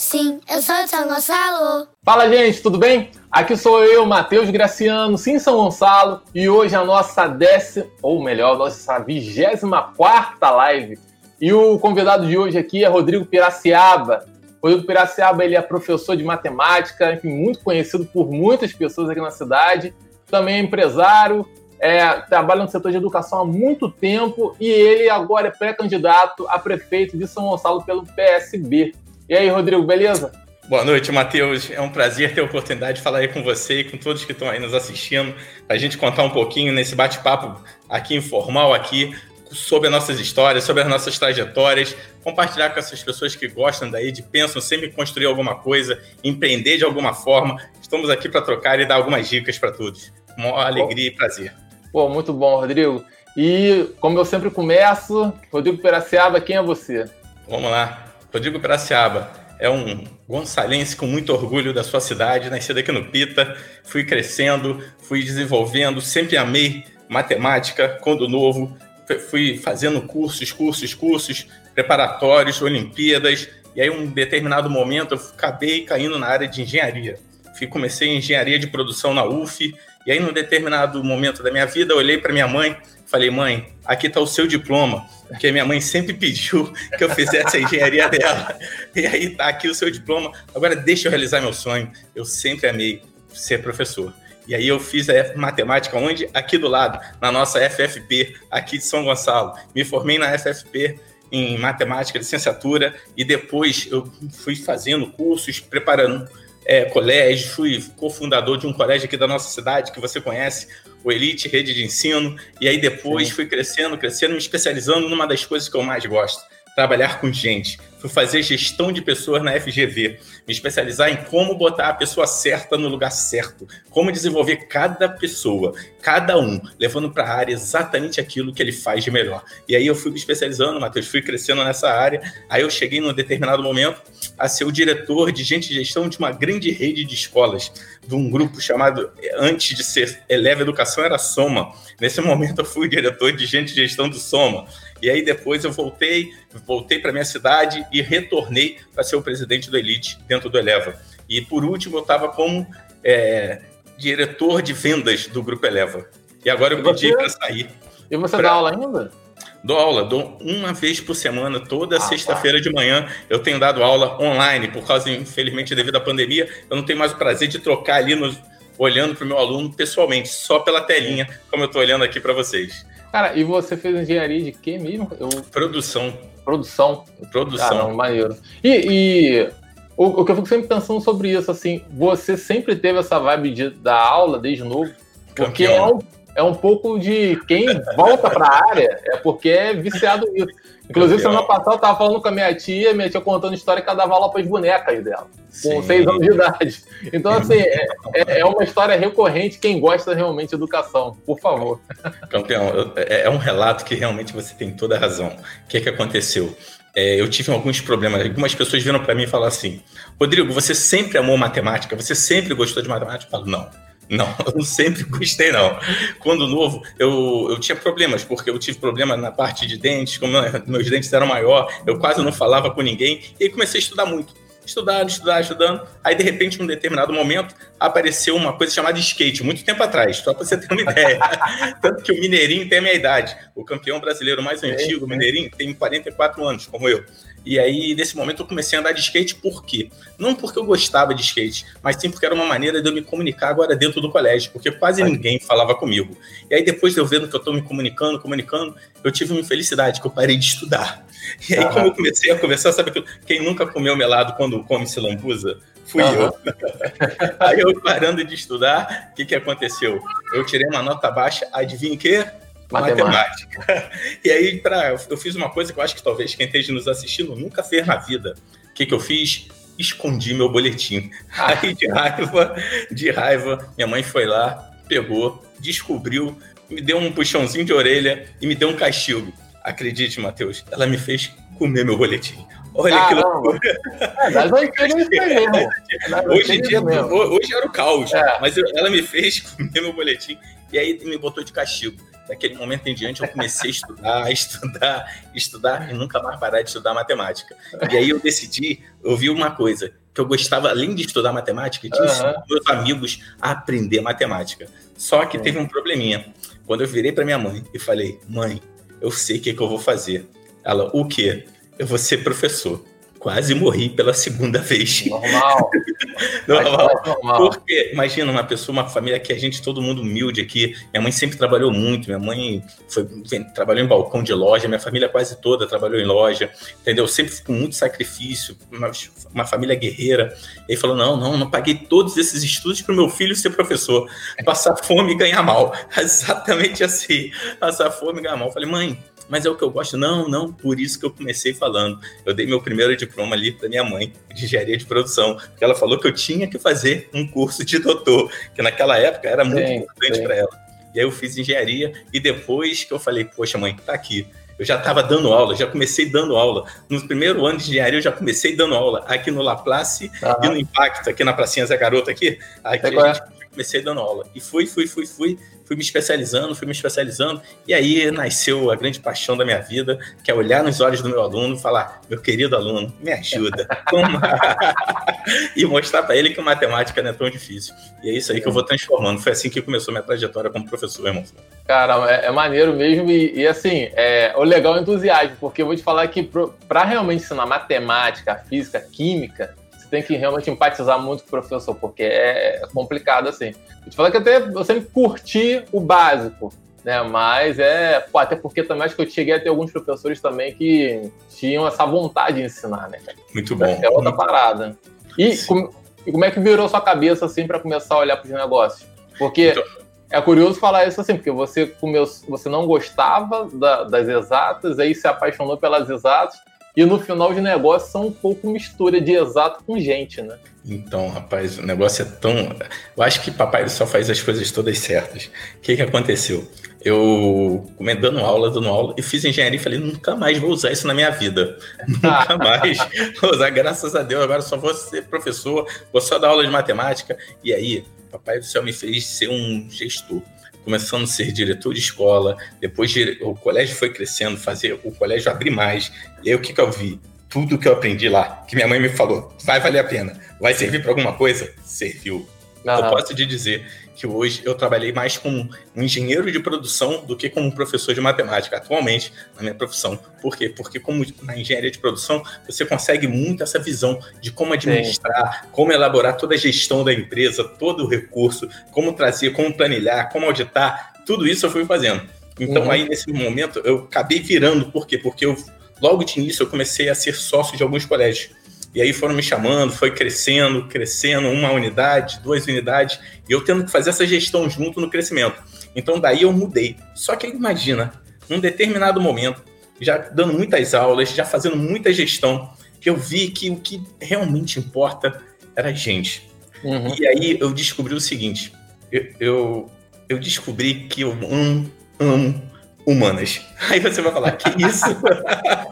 Sim, eu sou de São Gonçalo. Fala, gente, tudo bem? Aqui sou eu, Matheus Graciano, sim, São Gonçalo, e hoje a nossa décima, ou melhor, nossa vigésima quarta live. E o convidado de hoje aqui é Rodrigo Piraciaba. Rodrigo Piraciaba, ele é professor de matemática, enfim, muito conhecido por muitas pessoas aqui na cidade. Também é empresário, é, trabalha no setor de educação há muito tempo e ele agora é pré-candidato a prefeito de São Gonçalo pelo PSB. E aí, Rodrigo, beleza? Boa noite, Matheus. É um prazer ter a oportunidade de falar aí com você e com todos que estão aí nos assistindo, para a gente contar um pouquinho nesse bate-papo aqui informal aqui sobre as nossas histórias, sobre as nossas trajetórias, compartilhar com essas pessoas que gostam daí, de pensam sempre em construir alguma coisa, empreender de alguma forma. Estamos aqui para trocar e dar algumas dicas para todos. Com alegria e prazer. Pô, muito bom, Rodrigo. E como eu sempre começo, Rodrigo Peraciaba, quem é você? Vamos lá. Rodrigo Peraciaba é um gonçalense com muito orgulho da sua cidade, nascido aqui no Pita, fui crescendo, fui desenvolvendo, sempre amei matemática, quando novo, fui fazendo cursos, cursos, cursos, preparatórios, Olimpíadas, e aí, em um determinado momento, eu acabei caindo na área de engenharia. Fui, comecei engenharia de produção na UF, e aí, num determinado momento da minha vida, eu olhei para minha mãe falei, mãe, aqui está o seu diploma, porque minha mãe sempre pediu que eu fizesse a engenharia dela. E aí está aqui o seu diploma. Agora deixa eu realizar meu sonho. Eu sempre amei ser professor. E aí eu fiz a matemática onde? Aqui do lado, na nossa FFP, aqui de São Gonçalo. Me formei na FFP em matemática, licenciatura, e depois eu fui fazendo cursos, preparando é, colégio, fui cofundador de um colégio aqui da nossa cidade, que você conhece, o Elite Rede de Ensino, e aí depois Sim. fui crescendo, crescendo, me especializando numa das coisas que eu mais gosto, trabalhar com gente. Fui fazer gestão de pessoas na FGV, me especializar em como botar a pessoa certa no lugar certo, como desenvolver cada pessoa, cada um, levando para a área exatamente aquilo que ele faz de melhor. E aí eu fui me especializando, Matheus, fui crescendo nessa área. Aí eu cheguei num determinado momento a ser o diretor de gente de gestão de uma grande rede de escolas, de um grupo chamado, antes de ser Eleva Educação, era Soma. Nesse momento eu fui o diretor de gente de gestão do Soma. E aí depois eu voltei, voltei para minha cidade e retornei para ser o presidente do Elite dentro do Eleva. E por último eu estava como é, diretor de vendas do Grupo Eleva. E agora eu pedi para sair. E você pra... dá aula ainda? Dou aula, dou uma vez por semana, toda ah, sexta-feira tá. de manhã eu tenho dado aula online, por causa, infelizmente, devido à pandemia, eu não tenho mais o prazer de trocar ali no, olhando para o meu aluno pessoalmente, só pela telinha, como eu estou olhando aqui para vocês. Cara, e você fez engenharia de quê mesmo? Eu... Produção. Produção. Produção. Não, maneiro. E, e o, o, que eu fico sempre pensando sobre isso, assim, você sempre teve essa vibe de, da aula desde novo? Porque é um, é um pouco de quem volta para a área é porque é viciado nisso. Inclusive, semana passada eu tava falando com a minha tia, minha tia contando história que ela dava aula para as bonecas dela, Sim. com seis anos de idade. Então, assim, é, é, é, uma história recorrente, quem gosta realmente de educação, por favor. Campeão, é, é um relato que realmente você tem toda a razão. O que, que aconteceu? É, eu tive alguns problemas. Algumas pessoas viram para mim e falaram assim: Rodrigo, você sempre amou matemática? Você sempre gostou de matemática? Eu falo, não não, eu sempre gostei, não. Quando novo, eu, eu tinha problemas, porque eu tive problema na parte de dentes, como meus dentes eram maior, eu quase não falava com ninguém, e comecei a estudar muito. Estudando, estudando, estudando. Aí, de repente, num determinado momento, apareceu uma coisa chamada skate, muito tempo atrás, só para você ter uma ideia. Tanto que o Mineirinho tem a minha idade. O campeão brasileiro mais antigo, o Mineirinho, tem 44 anos, como eu. E aí, nesse momento, eu comecei a andar de skate por quê? Não porque eu gostava de skate, mas sim porque era uma maneira de eu me comunicar agora dentro do colégio, porque quase ninguém falava comigo. E aí, depois de eu vendo que eu estou me comunicando, comunicando, eu tive uma infelicidade, que eu parei de estudar. E aí, uhum. como eu comecei a conversar, sabe que quem nunca comeu melado quando come se lambuza? Fui uhum. eu. aí eu parando de estudar, o que, que aconteceu? Eu tirei uma nota baixa, adivinha o quê? matemática. matemática. E aí, pra, eu fiz uma coisa que eu acho que talvez quem esteja nos assistindo nunca fez na vida. O que, que eu fiz? Escondi meu boletim. Aí, de raiva, de raiva, minha mãe foi lá, pegou, descobriu, me deu um puxãozinho de orelha e me deu um castigo. Acredite, Matheus, ela me fez comer meu boletim. Olha ah, que loucura. É, hoje, hoje em dia, hoje era o caos, é. mas ela me fez comer meu boletim e aí me botou de castigo. daquele momento em diante, eu comecei a estudar, estudar, estudar e nunca mais parar de estudar matemática. E aí eu decidi, eu vi uma coisa, que eu gostava, além de estudar matemática, de ensinar uhum. meus amigos a aprender matemática. Só que teve um probleminha. Quando eu virei para minha mãe e falei, mãe, eu sei o que, que eu vou fazer. Ela, o quê? Eu vou ser professor quase morri pela segunda vez. Normal. normal. normal. Porque, imagina, uma pessoa, uma família que a gente, todo mundo humilde aqui. Minha mãe sempre trabalhou muito, minha mãe foi, trabalhou em balcão de loja, minha família quase toda trabalhou em loja, entendeu? Sempre com muito sacrifício, uma, uma família guerreira. E ele falou: não, não, não paguei todos esses estudos para o meu filho ser professor, passar fome e ganhar mal. Exatamente assim, passar fome e ganhar mal. Eu falei, mãe, mas é o que eu gosto. Não, não, por isso que eu comecei falando. Eu dei meu primeiro diploma ali para minha mãe, de engenharia de produção, porque ela falou que eu tinha que fazer um curso de doutor, que naquela época era muito sim, importante para ela. E aí eu fiz engenharia, e depois que eu falei, poxa, mãe, tá aqui. Eu já estava dando aula, já comecei dando aula. No primeiro ano de engenharia, eu já comecei dando aula aqui no Laplace e no Impacto, aqui na Pracinha Zé Garota, aqui. Aqui a gente comecei dando aula. E fui, fui, fui, fui fui me especializando, fui me especializando, e aí nasceu a grande paixão da minha vida, que é olhar nos olhos do meu aluno e falar: meu querido aluno, me ajuda. e mostrar para ele que matemática não é tão difícil. E é isso aí que eu vou transformando. Foi assim que começou minha trajetória como professor, irmão. Cara, é, é maneiro mesmo, e, e assim, é, o legal é o entusiasmo, porque eu vou te falar que para realmente ensinar matemática, física, química, tem que realmente empatizar muito com o professor, porque é complicado assim. Eu te falar que até eu sempre curti o básico, né? Mas é. Pô, até porque também acho que eu cheguei a ter alguns professores também que tinham essa vontade de ensinar, né? Muito bom. É outra parada. E como, e como, é que virou sua cabeça assim para começar a olhar para os negócios? Porque. Então... É curioso falar isso assim, porque você, comeu, você não gostava da, das exatas, aí se apaixonou pelas exatas, e no final de negócio são um pouco mistura de exato com gente, né? Então, rapaz, o negócio é tão. Eu acho que Papai do Céu faz as coisas todas certas. O que, que aconteceu? Eu, dando aula, dando aula, e fiz engenharia e falei, nunca mais vou usar isso na minha vida. nunca mais vou usar, graças a Deus, agora só vou ser professor, vou só dar aula de matemática. E aí, Papai do Céu me fez ser um gestor começando a ser diretor de escola, depois o colégio foi crescendo, fazer o colégio abrir mais. E aí o que, que eu vi? Tudo que eu aprendi lá, que minha mãe me falou, vai valer a pena, vai servir para alguma coisa? Serviu. Uhum. Eu posso te dizer que hoje eu trabalhei mais como um engenheiro de produção do que como um professor de matemática, atualmente, na minha profissão. Por quê? Porque como na engenharia de produção, você consegue muito essa visão de como administrar, Sim. como elaborar toda a gestão da empresa, todo o recurso, como trazer, como planilhar, como auditar, tudo isso eu fui fazendo. Então uhum. aí, nesse momento, eu acabei virando, por quê? Porque eu, logo de início, eu comecei a ser sócio de alguns colégios. E aí foram me chamando, foi crescendo, crescendo, uma unidade, duas unidades, e eu tendo que fazer essa gestão junto no crescimento. Então daí eu mudei. Só que imagina, num determinado momento, já dando muitas aulas, já fazendo muita gestão, eu vi que o que realmente importa era a gente. Uhum. E aí eu descobri o seguinte: eu, eu, eu descobri que eu amo, amo humanas. Aí você vai falar, que isso?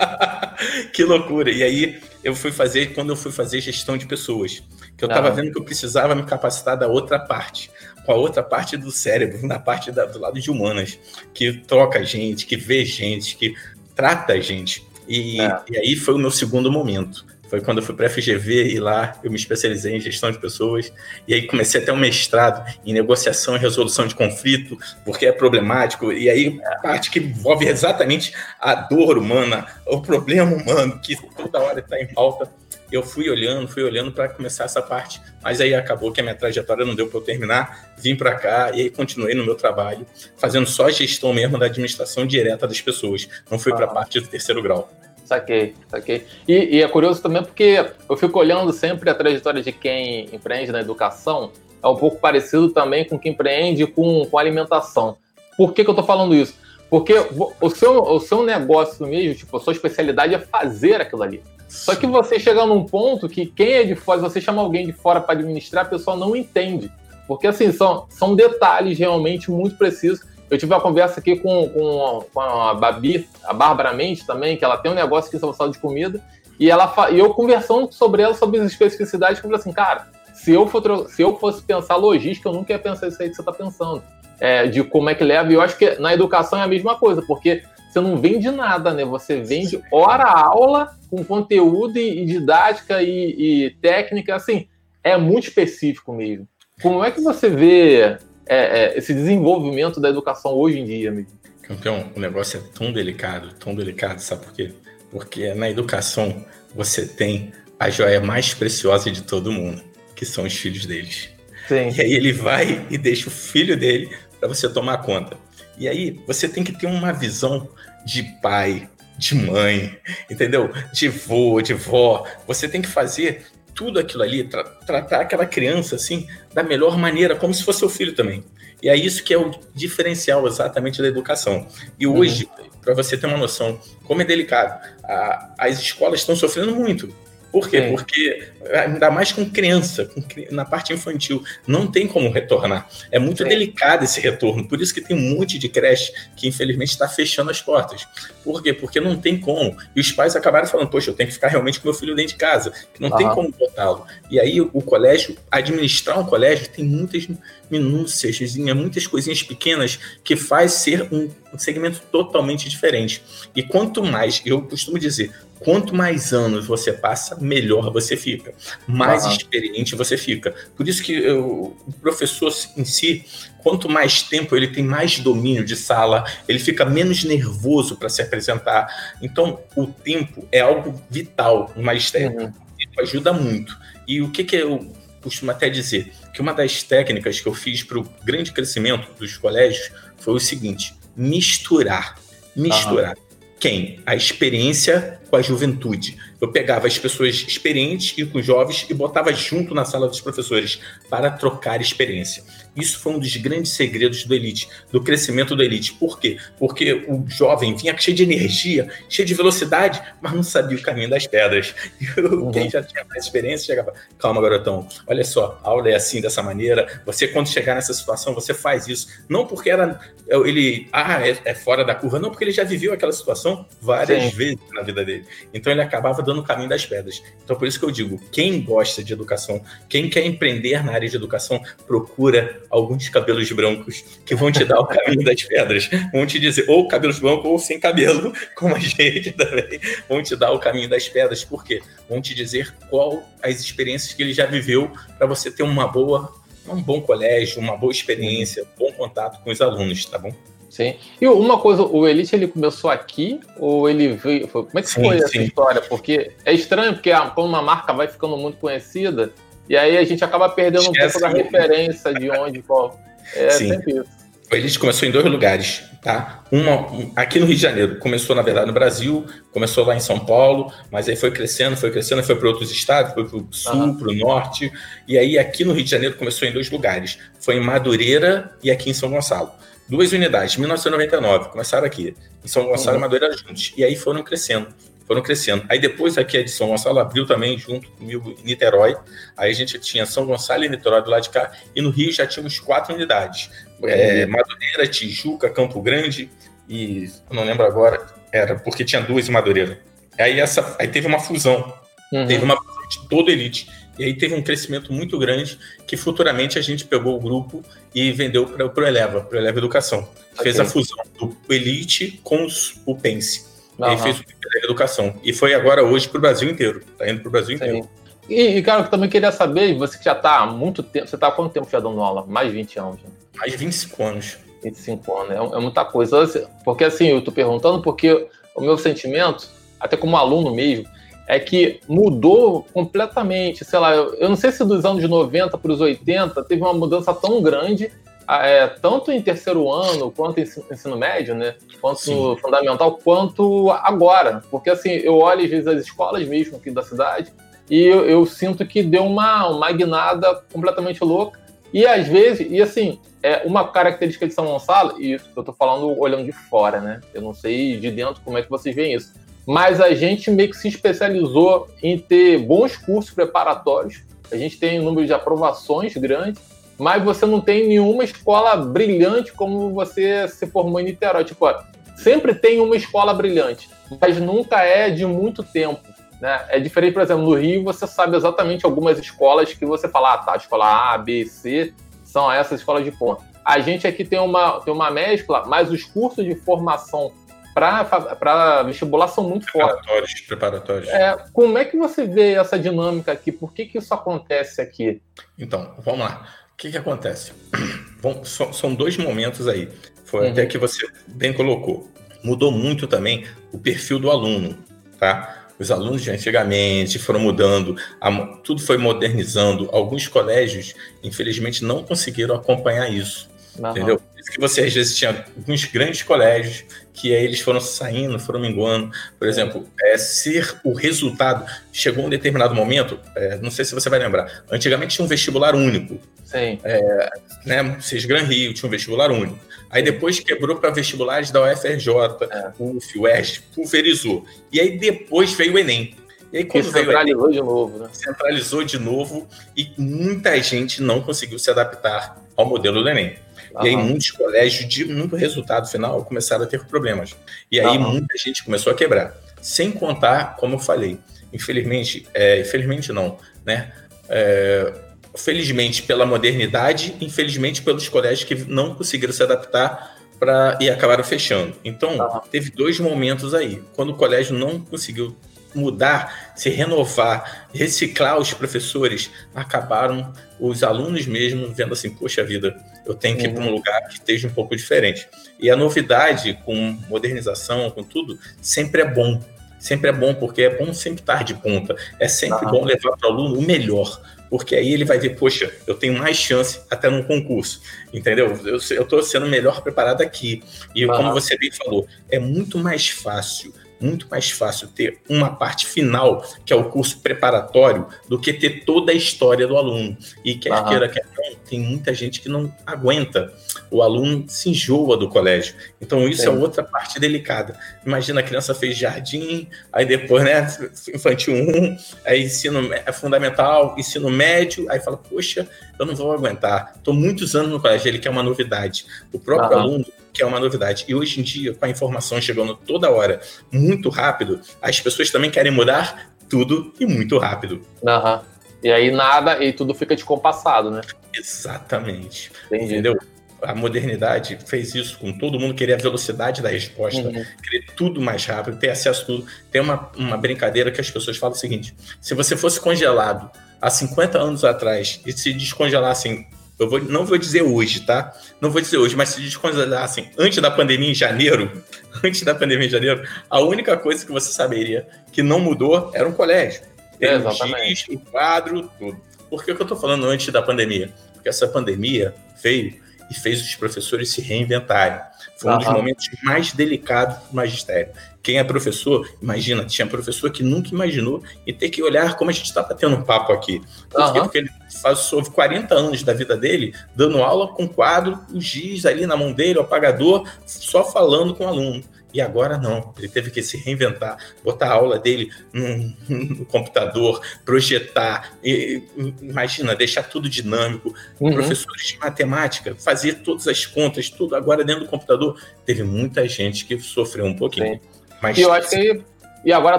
que loucura. E aí eu fui fazer, quando eu fui fazer gestão de pessoas, que eu estava vendo que eu precisava me capacitar da outra parte, com a outra parte do cérebro, na parte da, do lado de humanas, que troca a gente, que vê gente, que trata a gente. E, é. e aí foi o meu segundo momento. Foi quando eu fui para a FGV e lá eu me especializei em gestão de pessoas. E aí comecei até um mestrado em negociação e resolução de conflito, porque é problemático. E aí parte que envolve exatamente a dor humana, o problema humano, que toda hora está em pauta. Eu fui olhando, fui olhando para começar essa parte, mas aí acabou que a minha trajetória não deu para eu terminar. Vim para cá e aí continuei no meu trabalho, fazendo só gestão mesmo da administração direta das pessoas. Não fui ah. para a parte do terceiro grau. Saquei, saquei. E, e, é curioso também porque eu fico olhando sempre a trajetória de quem empreende na educação, é um pouco parecido também com quem empreende com, com alimentação. Por que, que eu estou falando isso? Porque o seu, o seu negócio mesmo, tipo, a sua especialidade é fazer aquilo ali. Só que você chega num ponto que quem é de fora, você chama alguém de fora para administrar, a pessoa não entende. Porque, assim, são, são detalhes realmente muito precisos eu tive uma conversa aqui com, com, com a Babi, a Bárbara Mendes também, que ela tem um negócio aqui sobre sala de comida, e, ela, e eu conversando sobre ela, sobre as especificidades, eu falei assim, cara, se eu, for, se eu fosse pensar logística, eu nunca ia pensar isso aí que você está pensando. é, de como é que leva. E eu acho que na educação é a mesma coisa, porque você não vende nada, né? Você vende hora-aula com conteúdo e, e didática e, e, técnica, assim, é muito específico mesmo. Como é que você vê é, é, esse desenvolvimento da educação hoje em dia mesmo? Campeão, o negócio é tão delicado, tão delicado, sabe por quê? Porque na educação você tem a joia mais preciosa de todo mundo, que são os filhos deles. Sim. E aí ele vai e deixa o filho dele para você tomar conta. E aí você tem que ter uma visão de pai, de mãe, entendeu? De vô, de vó. Você tem que fazer tudo aquilo ali, tra tratar aquela criança assim da melhor maneira, como se fosse seu filho também. E é isso que é o diferencial exatamente da educação. E hoje, uhum. para você ter uma noção como é delicado, a, as escolas estão sofrendo muito por quê? Sim. Porque ainda mais com criança, com, na parte infantil, não tem como retornar. É muito Sim. delicado esse retorno. Por isso que tem um monte de creche que infelizmente está fechando as portas. Por quê? Porque não tem como. E os pais acabaram falando, poxa, eu tenho que ficar realmente com meu filho dentro de casa, que não tem como botá-lo. E aí o colégio, administrar um colégio tem muitas minúcias, muitas coisinhas pequenas que faz ser um segmento totalmente diferente. E quanto mais, eu costumo dizer, quanto mais anos você passa, melhor você fica, mais uhum. experiente você fica. Por isso que eu, o professor em si, quanto mais tempo ele tem mais domínio de sala, ele fica menos nervoso para se apresentar. Então, o tempo é algo vital no magistério. Uhum. Ajuda muito. E o que, que eu costumo até dizer? Que uma das técnicas que eu fiz para o grande crescimento dos colégios foi o seguinte: misturar. Misturar. Uhum. Quem? A experiência com a juventude. Eu pegava as pessoas experientes e com jovens e botava junto na sala dos professores para trocar experiência. Isso foi um dos grandes segredos do Elite, do crescimento do Elite. Por quê? Porque o jovem vinha cheio de energia, cheio de velocidade, mas não sabia o caminho das pedras. E uhum. quem já tinha mais experiência chegava, calma, garotão, olha só, a aula é assim, dessa maneira. Você, quando chegar nessa situação, você faz isso. Não porque era ele, ah, é, é fora da curva, não, porque ele já viveu aquela situação várias Sim. vezes na vida dele. Então ele acabava dando o caminho das pedras. Então por isso que eu digo, quem gosta de educação, quem quer empreender na área de educação, procura alguns cabelos brancos que vão te dar o caminho das pedras. Vão te dizer ou cabelos brancos ou sem cabelo, como a gente também. Vão te dar o caminho das pedras. Por quê? Vão te dizer qual as experiências que ele já viveu para você ter uma boa um bom colégio, uma boa experiência, bom contato com os alunos, tá bom? Sim. E uma coisa, o Elite ele começou aqui ou ele veio. Como é que sim, foi sim. essa história? Porque é estranho, porque quando uma marca vai ficando muito conhecida, e aí a gente acaba perdendo Esquece um pouco da referência de onde, qual. É sim. sempre isso. O Elite começou em dois lugares, tá? Uma aqui no Rio de Janeiro, começou na verdade no Brasil, começou lá em São Paulo, mas aí foi crescendo, foi crescendo, foi para outros estados, foi para o sul, uhum. para o norte, e aí aqui no Rio de Janeiro começou em dois lugares, foi em Madureira e aqui em São Gonçalo duas unidades, 1999, começaram aqui, em São Gonçalo uhum. e Madureira juntos. E aí foram crescendo, foram crescendo. Aí depois aqui a de São Gonçalo abriu também junto comigo em Niterói. Aí a gente tinha São Gonçalo e Niterói do lado de cá. E no Rio já tínhamos quatro unidades. Uhum. É, Madureira, Tijuca, Campo Grande e não lembro agora, era porque tinha duas em Madureira. Aí, essa, aí teve uma fusão. Uhum. Teve uma fusão de toda elite. E aí teve um crescimento muito grande que futuramente a gente pegou o grupo e vendeu para o Eleva, para o Eleva Educação. Okay. Fez a fusão do Elite com o Pense. Uhum. E aí fez o Eleva Educação. E foi agora hoje para o Brasil inteiro. Está indo para o Brasil Sim. inteiro. E, cara, eu também queria saber, você que já está há muito tempo, você está há quanto tempo já dando aula? Mais de 20 anos? Já. Mais de 25 anos. 25 anos, é, é muita coisa. Porque assim, eu estou perguntando porque o meu sentimento, até como aluno mesmo, é que mudou completamente. Sei lá, eu não sei se dos anos 90 para os 80 teve uma mudança tão grande, é, tanto em terceiro ano, quanto em ensino médio, né? Quanto Sim. fundamental, quanto agora. Porque assim, eu olho às vezes as escolas mesmo aqui da cidade e eu, eu sinto que deu uma, uma guinada completamente louca. E às vezes, e assim, é uma característica de São Gonçalo, e isso eu tô falando olhando de fora, né? Eu não sei de dentro como é que vocês veem isso mas a gente meio que se especializou em ter bons cursos preparatórios. A gente tem um número de aprovações grande, mas você não tem nenhuma escola brilhante como você se formou em Niterói. Tipo, sempre tem uma escola brilhante, mas nunca é de muito tempo. Né? É diferente, por exemplo, no Rio você sabe exatamente algumas escolas que você fala, ah, tá, escola A, B, C, são essas escolas de ponta. a gente aqui tem uma, tem uma mescla, mas os cursos de formação para vestibular são muito preparatórios, fortes. Preparatórios. É, como é que você vê essa dinâmica aqui? Por que, que isso acontece aqui? Então, vamos lá. O que, que acontece? Bom, são dois momentos aí. Foi uhum. até que você bem colocou. Mudou muito também o perfil do aluno, tá? Os alunos de antigamente foram mudando, a, tudo foi modernizando. Alguns colégios, infelizmente, não conseguiram acompanhar isso. Uhum. Entendeu? Que você às vezes tinha alguns grandes colégios que aí eles foram saindo, foram minguando. Por exemplo, é, ser o resultado. Chegou um determinado momento, é, não sei se você vai lembrar, antigamente tinha um vestibular único. Sim. É, né, Seis Gran Rio tinha um vestibular único. Aí depois quebrou para vestibulares da UFRJ, é. UF, UERJ, pulverizou. E aí depois veio o Enem. E aí, quando que centralizou de novo, né? Centralizou de novo e muita gente não conseguiu se adaptar ao modelo do Enem. Uhum. E aí muitos colégios, de, no resultado final, começaram a ter problemas. E aí uhum. muita gente começou a quebrar. Sem contar, como eu falei, infelizmente, é, infelizmente não, né? É, felizmente pela modernidade, infelizmente pelos colégios que não conseguiram se adaptar para e acabaram fechando. Então, uhum. teve dois momentos aí. Quando o colégio não conseguiu mudar, se renovar, reciclar os professores, acabaram os alunos mesmo vendo assim, poxa vida, eu tenho que ir para um uhum. lugar que esteja um pouco diferente. E a novidade com modernização, com tudo, sempre é bom. Sempre é bom, porque é bom sempre estar de ponta. É sempre uhum. bom levar para o aluno o melhor porque aí ele vai ver, poxa, eu tenho mais chance até num concurso, entendeu? Eu estou sendo melhor preparado aqui. E uhum. como você bem falou, é muito mais fácil muito mais fácil ter uma parte final, que é o curso preparatório, do que ter toda a história do aluno. E quer uhum. queira, quer não, tem muita gente que não aguenta. O aluno se enjoa do colégio. Então, isso é Sim. é outra parte delicada. Imagina a criança fez jardim, aí depois, né, infantil 1, aí ensino é fundamental, ensino médio, aí fala, poxa, eu não vou aguentar. Estou muitos anos no colégio, ele quer uma novidade. O próprio aluno que é uma novidade. E hoje em dia, com a informação chegando toda hora, muito rápido, as pessoas também querem mudar tudo e muito rápido. Uhum. E aí nada, e tudo fica descompassado, né? Exatamente. Entendi. Entendeu? A modernidade fez isso com todo mundo querer a velocidade da resposta, uhum. querer tudo mais rápido, ter acesso a tudo. Tem uma, uma brincadeira que as pessoas falam o seguinte: se você fosse congelado há 50 anos atrás e se descongelassem eu vou, não vou dizer hoje, tá? Não vou dizer hoje, mas se desconsiderassem antes da pandemia em janeiro, antes da pandemia em janeiro, a única coisa que você saberia que não mudou era um colégio. Tem é, exatamente. o quadro, tudo. Por que, que eu estou falando antes da pandemia? Porque essa pandemia veio e fez os professores se reinventarem. Foi um dos momentos mais delicados do magistério. Quem é professor, imagina, tinha professor que nunca imaginou e ter que olhar como a gente está batendo um papo aqui. Por. Porque ele faz sobre 40 anos da vida dele dando aula com quadro, o giz ali na mão dele, o apagador, só falando com o aluno. E agora não, ele teve que se reinventar, botar a aula dele no, no computador, projetar, e, imagina, deixar tudo dinâmico. Uhum. Professores de matemática, fazer todas as contas, tudo agora dentro do computador. Teve muita gente que sofreu um pouquinho. Sim. Mas, e eu acho que. E agora,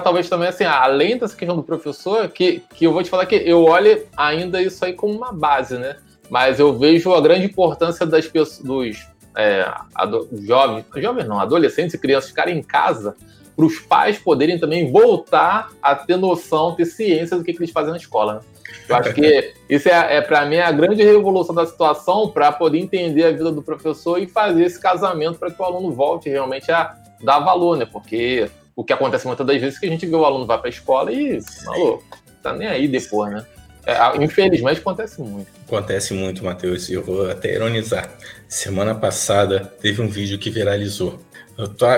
talvez também, assim, além dessa questão do professor, que, que eu vou te falar que eu olho ainda isso aí como uma base, né? Mas eu vejo a grande importância das pessoas, dos é, jovens, jovens não, adolescentes e crianças ficarem em casa para os pais poderem também voltar a ter noção, ter ciência do que, que eles fazem na escola. Né? Eu acho que isso é, é para mim, a grande revolução da situação para poder entender a vida do professor e fazer esse casamento para que o aluno volte realmente a dar valor, né? Porque o que acontece muitas das vezes é que a gente vê o aluno vai para a escola e, maluco, tá nem aí depois, né? É, infelizmente acontece muito. Acontece muito, Matheus, e eu vou até ironizar. Semana passada teve um vídeo que viralizou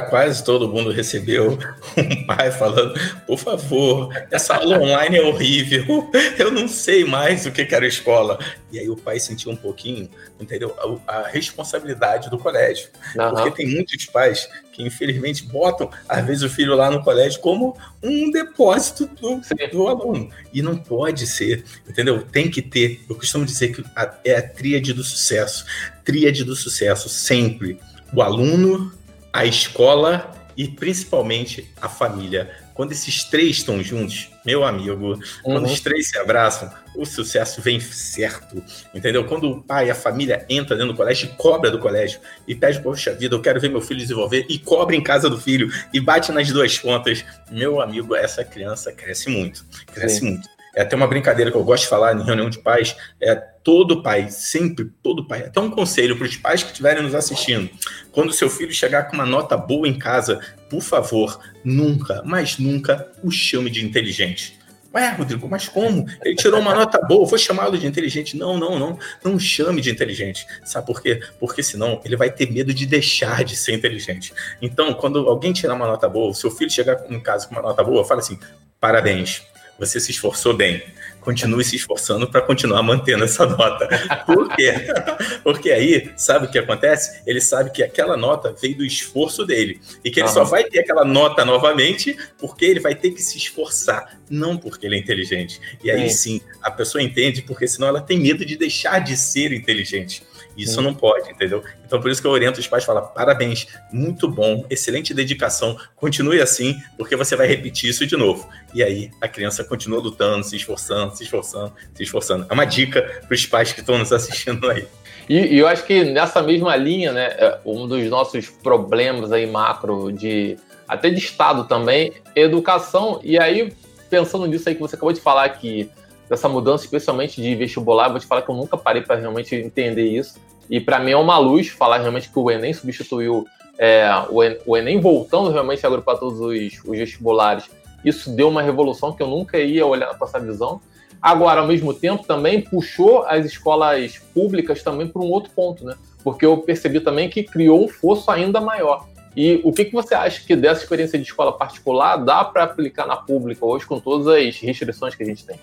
quase todo mundo recebeu um pai falando: por favor, essa aula online é horrível, eu não sei mais o que era escola. E aí o pai sentiu um pouquinho, entendeu? A, a responsabilidade do colégio. Uhum. Porque tem muitos pais que, infelizmente, botam, às vezes, o filho lá no colégio como um depósito do, do aluno. E não pode ser, entendeu? Tem que ter. Eu costumo dizer que a, é a tríade do sucesso. Tríade do sucesso, sempre. O aluno, a escola e principalmente a família quando esses três estão juntos, meu amigo, uhum. quando os três se abraçam, o sucesso vem certo, entendeu? Quando o pai, a família entra dentro do colégio e cobra do colégio e pede, poxa vida, eu quero ver meu filho desenvolver e cobra em casa do filho e bate nas duas pontas, meu amigo, essa criança cresce muito, cresce Sim. muito. É até uma brincadeira que eu gosto de falar em reunião de pais, é todo pai, sempre, todo pai, até um conselho para os pais que estiverem nos assistindo. Quando seu filho chegar com uma nota boa em casa, por favor, nunca, mas nunca o chame de inteligente. Ué, Rodrigo, mas como? Ele tirou uma nota boa, foi chamado de inteligente. Não, não, não. Não chame de inteligente. Sabe por quê? Porque senão ele vai ter medo de deixar de ser inteligente. Então, quando alguém tirar uma nota boa, seu filho chegar em casa com uma nota boa, fala assim: parabéns, você se esforçou bem. Continue se esforçando para continuar mantendo essa nota. Por quê? Porque aí, sabe o que acontece? Ele sabe que aquela nota veio do esforço dele. E que ele só vai ter aquela nota novamente porque ele vai ter que se esforçar, não porque ele é inteligente. E aí sim, a pessoa entende, porque senão ela tem medo de deixar de ser inteligente. Isso não pode, entendeu? Então, por isso que eu oriento os pais, falo, parabéns, muito bom, excelente dedicação, continue assim, porque você vai repetir isso de novo. E aí, a criança continua lutando, se esforçando, se esforçando, se esforçando. É uma dica para os pais que estão nos assistindo aí. E, e, eu acho que nessa mesma linha, né, é, um dos nossos problemas aí macro de até de estado também, educação. E aí pensando nisso aí que você acabou de falar que dessa mudança, especialmente de vestibular, vou te falar que eu nunca parei para realmente entender isso. E para mim é uma luz falar realmente que o Enem substituiu é, o, Enem voltando realmente a agrupar todos os, os, vestibulares. Isso deu uma revolução que eu nunca ia olhar com essa visão. Agora, ao mesmo tempo, também puxou as escolas públicas também para um outro ponto, né? Porque eu percebi também que criou um fosso ainda maior. E o que, que você acha que dessa experiência de escola particular dá para aplicar na pública hoje com todas as restrições que a gente tem?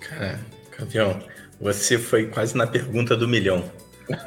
Cara, campeão, você foi quase na pergunta do milhão,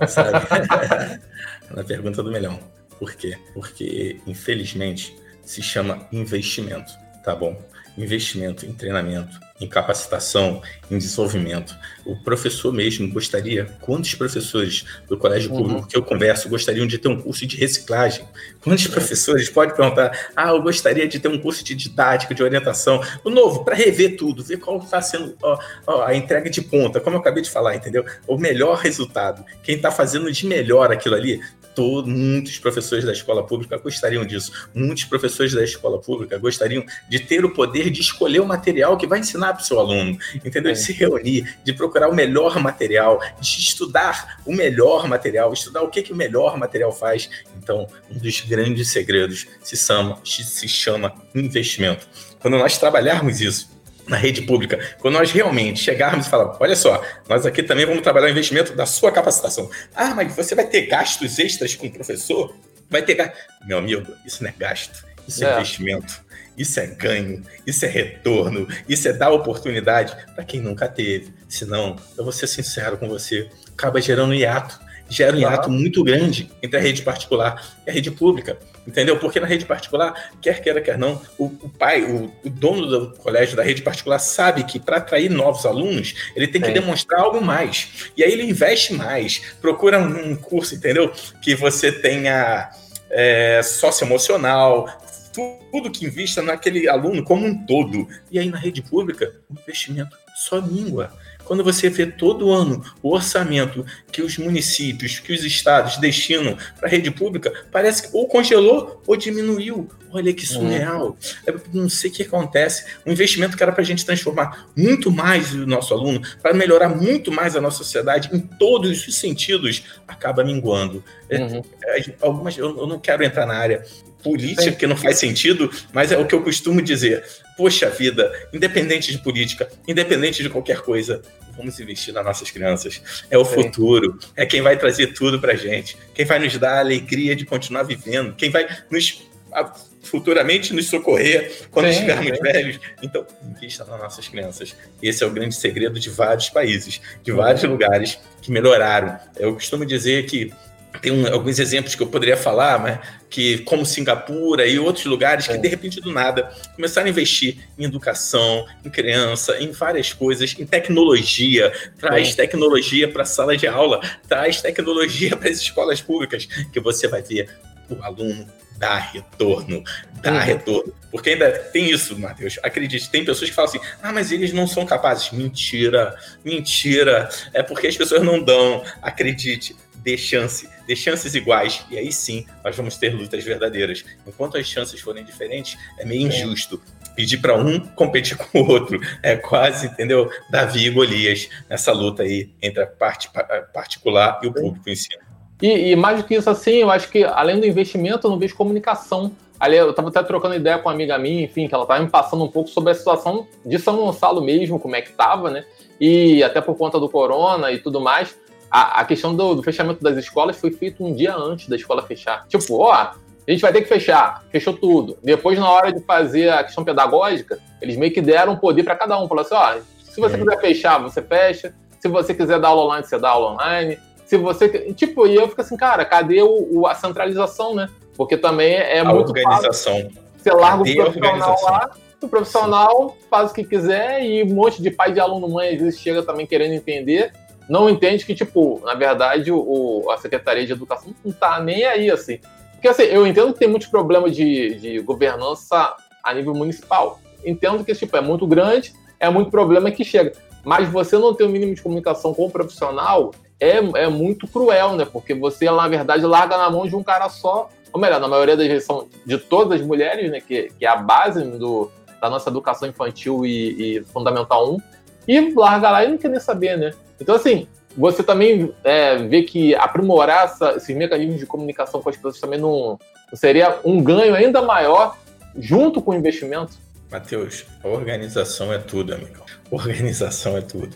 sabe? na pergunta do milhão. Por quê? Porque, infelizmente, se chama investimento, tá bom? Investimento em treinamento, em capacitação, em desenvolvimento. O professor mesmo gostaria, quantos professores do colégio uhum. público que eu converso gostariam de ter um curso de reciclagem? Quantos uhum. professores pode perguntar, ah, eu gostaria de ter um curso de didática, de orientação, o novo, para rever tudo, ver qual está sendo ó, ó, a entrega de ponta, como eu acabei de falar, entendeu? O melhor resultado. Quem está fazendo de melhor aquilo ali todo, muitos professores da escola pública gostariam disso. Muitos professores da escola pública gostariam de ter o poder de escolher o material que vai ensinar para o seu aluno, entendeu? É. De se reunir, de procurar o melhor material, de estudar o melhor material, estudar o que, que o melhor material faz. Então, um dos grandes segredos se chama, se chama investimento. Quando nós trabalharmos isso, na rede pública, quando nós realmente chegarmos e falarmos, olha só, nós aqui também vamos trabalhar o investimento da sua capacitação. Ah, mas você vai ter gastos extras com o professor? Vai ter gasto. Meu amigo, isso não é gasto, isso é, é investimento, isso é ganho, isso é retorno, isso é dar oportunidade para quem nunca teve. Senão, eu vou ser sincero com você, acaba gerando hiato gera um hiato muito grande entre a rede particular e a rede pública. Entendeu? Porque na rede particular, quer queira, quer não, o, o pai, o, o, dono do colégio da rede particular sabe que para atrair novos alunos, ele tem que demonstrar algo mais. E aí ele investe mais, procura um, curso, entendeu? Que você tenha é, socioemocional, tudo que invista naquele aluno como um todo. E aí na rede pública, o investimento só língua. Quando você vê todo ano o orçamento que os municípios, que os estados destinam para a rede pública, parece que ou congelou ou diminuiu. Olha que surreal. É, não sei o que acontece. Um investimento que era para a gente transformar muito mais o nosso aluno, para melhorar muito mais a nossa sociedade em todos os sentidos, acaba minguando. É, uhum. É, algumas, eu, eu não quero entrar na área política, que não faz sentido, mas é o que eu costumo dizer. Poxa vida, independente de política, independente de qualquer coisa, vamos investir nas nossas crianças. É o Sim. futuro, é quem vai trazer tudo pra gente, quem vai nos dar a alegria de continuar vivendo, quem vai nos futuramente nos socorrer quando Sim, estivermos é. velhos. Então, invista nas nossas crianças. Esse é o grande segredo de vários países, de vários lugares que melhoraram. Eu costumo dizer que tem um, alguns exemplos que eu poderia falar, mas que como Singapura e outros lugares que é. de repente do nada começaram a investir em educação, em criança, em várias coisas, em tecnologia, traz é. tecnologia para a sala de aula, traz tecnologia para as escolas públicas, que você vai ver o aluno dá retorno, dá uhum. retorno. Porque ainda tem isso, Matheus. Acredite, tem pessoas que falam assim: ah, mas eles não são capazes. Mentira, mentira. É porque as pessoas não dão. Acredite, dê chance, dê chances iguais. E aí sim nós vamos ter lutas verdadeiras. Enquanto as chances forem diferentes, é meio injusto pedir para um competir com o outro. É quase, entendeu? Davi e Golias nessa luta aí entre a parte particular e o público em si. E, e, mais do que isso, assim, eu acho que além do investimento, eu não vejo comunicação. Ali, eu estava até trocando ideia com uma amiga minha, enfim, que ela estava me passando um pouco sobre a situação de São Gonçalo mesmo, como é que estava, né? E até por conta do corona e tudo mais, a, a questão do, do, fechamento das escolas foi feito um dia antes da escola fechar. Tipo, ó, a gente vai ter que fechar, fechou tudo. Depois, na hora de fazer a questão pedagógica, eles meio que deram poder para cada um. Falaram assim, ó, se você quiser fechar, você fecha. Se você quiser dar aula online, você dá aula online se você. Tipo, e eu fico assim, cara, cadê o, o a centralização, né? Porque também é a muito. organização. Fácil. Você larga cadê o profissional lá, o profissional faz o que quiser e um monte de pai de aluno mãe às vezes chega também querendo entender. Não entende que, tipo, na verdade, o, a Secretaria de Educação não tá nem aí, assim. Porque, assim, eu entendo que tem muitos problemas de, de governança a nível municipal. Entendo que, tipo, é muito grande, é muito problema que chega. Mas você não ter o mínimo de comunicação com o profissional, é, é muito cruel, né? Porque você, na verdade, larga na mão de um cara só. Ou melhor, na maioria das vezes são de todas as mulheres, né? Que, que é a base do, da nossa educação infantil e, e fundamental 1. E larga lá e não quer nem saber, né? Então, assim, você também é, vê que aprimorar essa, esses mecanismos de comunicação com as pessoas também não, não seria um ganho ainda maior junto com o investimento? Matheus, a organização é tudo, amigo. Organização é tudo.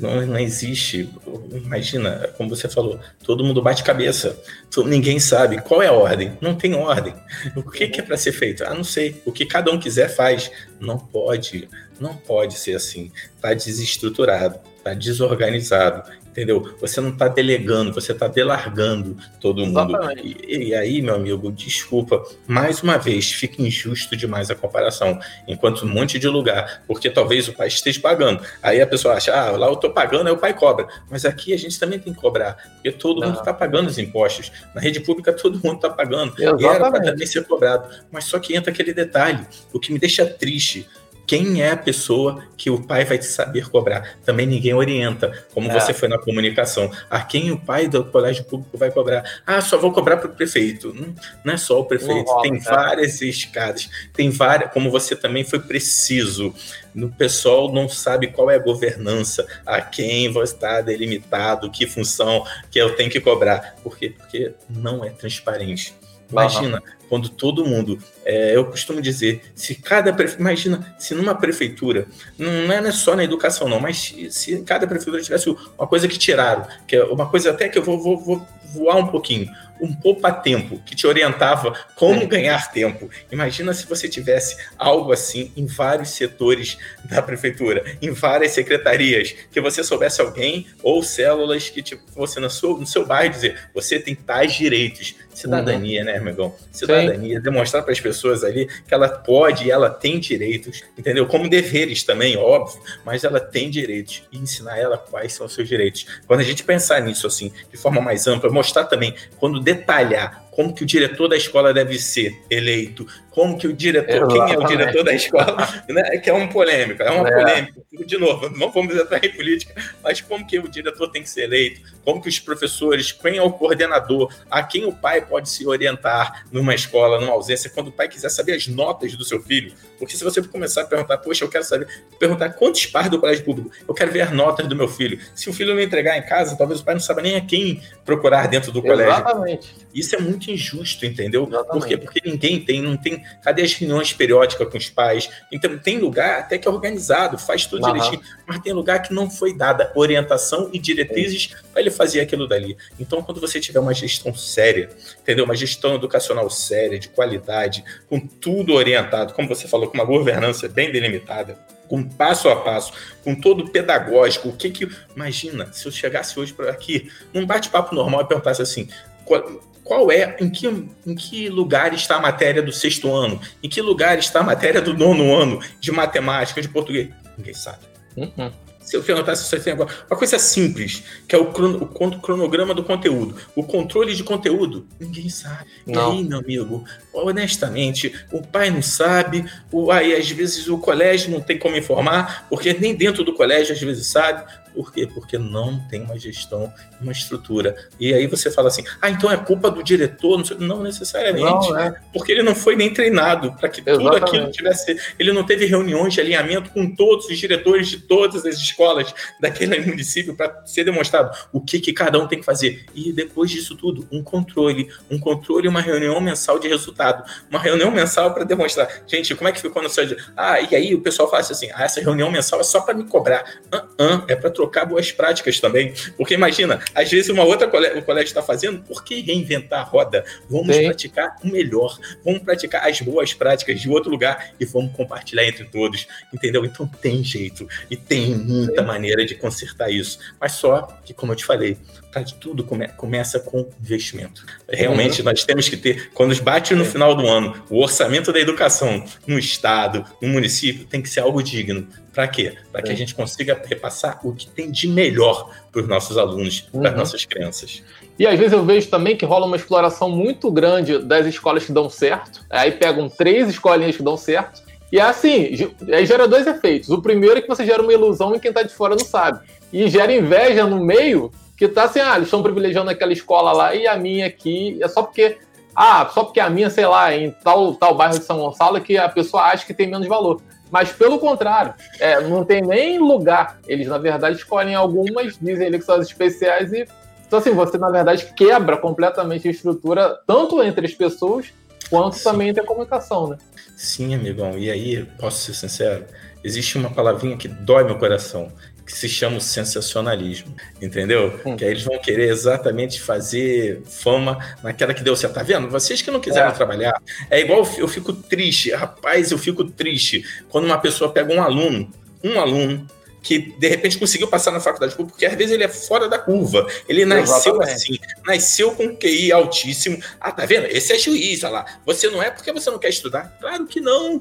Não, não, existe. Imagina, como você falou, todo mundo bate cabeça. Ninguém sabe qual é a ordem. Não tem ordem. O que, que é para ser feito? Ah, não sei. O que cada um quiser faz. Não pode. Não pode ser assim. Está desestruturado, está desorganizado entendeu? Você não está delegando, você está delargando todo mundo. E, e, aí, meu amigo, desculpa, mais uma vez, fica injusto demais a comparação, enquanto um monte de lugar, porque talvez o pai esteja pagando. Aí a pessoa acha, ah, lá eu estou pagando, aí o pai cobra. Mas aqui a gente também tem que cobrar, porque todo não. mundo está pagando os impostos. Na rede pública todo mundo está pagando. Exatamente. E era para também ser cobrado. Mas só que entra aquele detalhe, o que me deixa triste quem é a pessoa que o pai vai te saber cobrar. Também ninguém orienta, como é. você foi na comunicação. A quem o pai do colégio público vai cobrar? Ah, só vou cobrar para o prefeito. Não, não, é só o prefeito, rola, tem várias escadas, tem várias, como você também foi preciso. O pessoal não sabe qual é a governança, a quem vai estar delimitado, que função que eu tenho que cobrar. Por quê? Porque não é transparente. Imagina, uhum quando todo mundo, é, eu costumo dizer, se cada imagina se numa prefeitura, não é só na educação não, mas se cada prefeitura tivesse uma coisa que tiraram, que é uma coisa até que eu vou, vou, vou voar um pouquinho, um poupa-tempo que te orientava como ganhar tempo. Imagina se você tivesse algo assim em vários setores da prefeitura, em várias secretarias, que você soubesse alguém ou células que tipo, você no seu, no seu bairro dizer, você tem tais direitos. Cidadania, uhum. né, amigão? Cidadania, Sim. demonstrar para as pessoas ali que ela pode e ela tem direitos, entendeu? Como deveres também, óbvio, mas ela tem direitos e ensinar ela quais são os seus direitos. Quando a gente pensar nisso assim, de forma mais ampla, mostrar também, quando detalhar como que o diretor da escola deve ser eleito, como que o diretor, Exatamente. quem é o diretor da escola, né? que é um polêmico, é uma é. polêmica. De novo, não vamos entrar em política, mas como que o diretor tem que ser eleito, como que os professores, quem é o coordenador, a quem o pai pode se orientar numa escola, numa ausência, quando o pai quiser saber as notas do seu filho. Porque se você começar a perguntar, poxa, eu quero saber, perguntar quantos pais do colégio público, eu quero ver as notas do meu filho. Se o filho não entregar em casa, talvez o pai não saiba nem a quem procurar dentro do colégio. Exatamente. Isso é muito injusto, entendeu? Exatamente. Por quê? Porque ninguém tem, não tem. Cadê as reuniões periódicas com os pais? Então, tem lugar até que é organizado, faz tudo uhum. direitinho, mas tem lugar que não foi dada orientação e diretrizes para ele fazer aquilo dali. Então, quando você tiver uma gestão séria, entendeu? Uma gestão educacional séria, de qualidade, com tudo orientado, como você falou, com uma governança bem delimitada, com passo a passo, com todo pedagógico. O que que. Imagina, se eu chegasse hoje por aqui, num bate-papo normal e perguntasse assim: qual, qual é, em que, em que lugar está a matéria do sexto ano? Em que lugar está a matéria do nono ano de matemática, de português? Ninguém sabe. Uhum. Se eu perguntasse se você tem agora. Uma coisa simples, que é o, crono, o cronograma do conteúdo. O controle de conteúdo, ninguém sabe. Não. E aí, meu amigo, honestamente, o pai não sabe, o, aí às vezes o colégio não tem como informar, porque nem dentro do colégio às vezes sabe, por quê? Porque não tem uma gestão, uma estrutura. E aí você fala assim, ah, então é culpa do diretor? Não, necessariamente. Não, é. Porque ele não foi nem treinado para que Exatamente. tudo aquilo tivesse. Ele não teve reuniões de alinhamento com todos os diretores de todas as escolas daquele município para ser demonstrado o que, que cada um tem que fazer. E depois disso tudo, um controle. Um controle e uma reunião mensal de resultado. Uma reunião mensal para demonstrar. Gente, como é que ficou no seu dia? Ah, e aí o pessoal fala assim: ah, essa reunião mensal é só para me cobrar. Uh -uh, é para trocar trocar boas práticas também. Porque imagina, às vezes uma outra colégio, o colégio está fazendo, por que reinventar a roda? Vamos Sim. praticar o melhor, vamos praticar as boas práticas de outro lugar e vamos compartilhar entre todos, entendeu? Então tem jeito e tem muita Sim. maneira de consertar isso. Mas só que, como eu te falei, de tudo come, começa com investimento. Realmente, uhum. nós temos que ter, quando bate no final do ano, o orçamento da educação no estado, no município, tem que ser algo digno. Para quê? Para que a gente consiga repassar o que tem de melhor para os nossos alunos, para as uhum. nossas crianças. E às vezes eu vejo também que rola uma exploração muito grande das escolas que dão certo. Aí pegam três escolinhas que dão certo. E é assim, aí gera dois efeitos. O primeiro é que você gera uma ilusão e quem está de fora não sabe. E gera inveja no meio que tá assim, ah, eles estão privilegiando aquela escola lá e a minha aqui é só porque ah, só porque a minha, sei lá, em tal, tal bairro de São Gonçalo que a pessoa acha que tem menos valor. Mas pelo contrário, é, não tem nem lugar. Eles, na verdade, escolhem algumas, dizem ali que são as especiais e. Então, assim, você, na verdade, quebra completamente a estrutura, tanto entre as pessoas, quanto Sim. também entre a comunicação, né? Sim, amigão. E aí, posso ser sincero, existe uma palavrinha que dói meu coração, que se chama o sensacionalismo, entendeu? Hum. Que aí eles vão querer exatamente fazer fama naquela que deu certo. Tá vendo? Vocês que não quiseram é. trabalhar, é igual eu fico triste, rapaz, eu fico triste quando uma pessoa pega um aluno, um aluno que de repente conseguiu passar na faculdade pública, porque às vezes ele é fora da curva. Ele nasceu Exatamente. assim, nasceu com QI altíssimo. Ah, tá vendo? Esse é juiz, olha lá. Você não é porque você não quer estudar? Claro que não.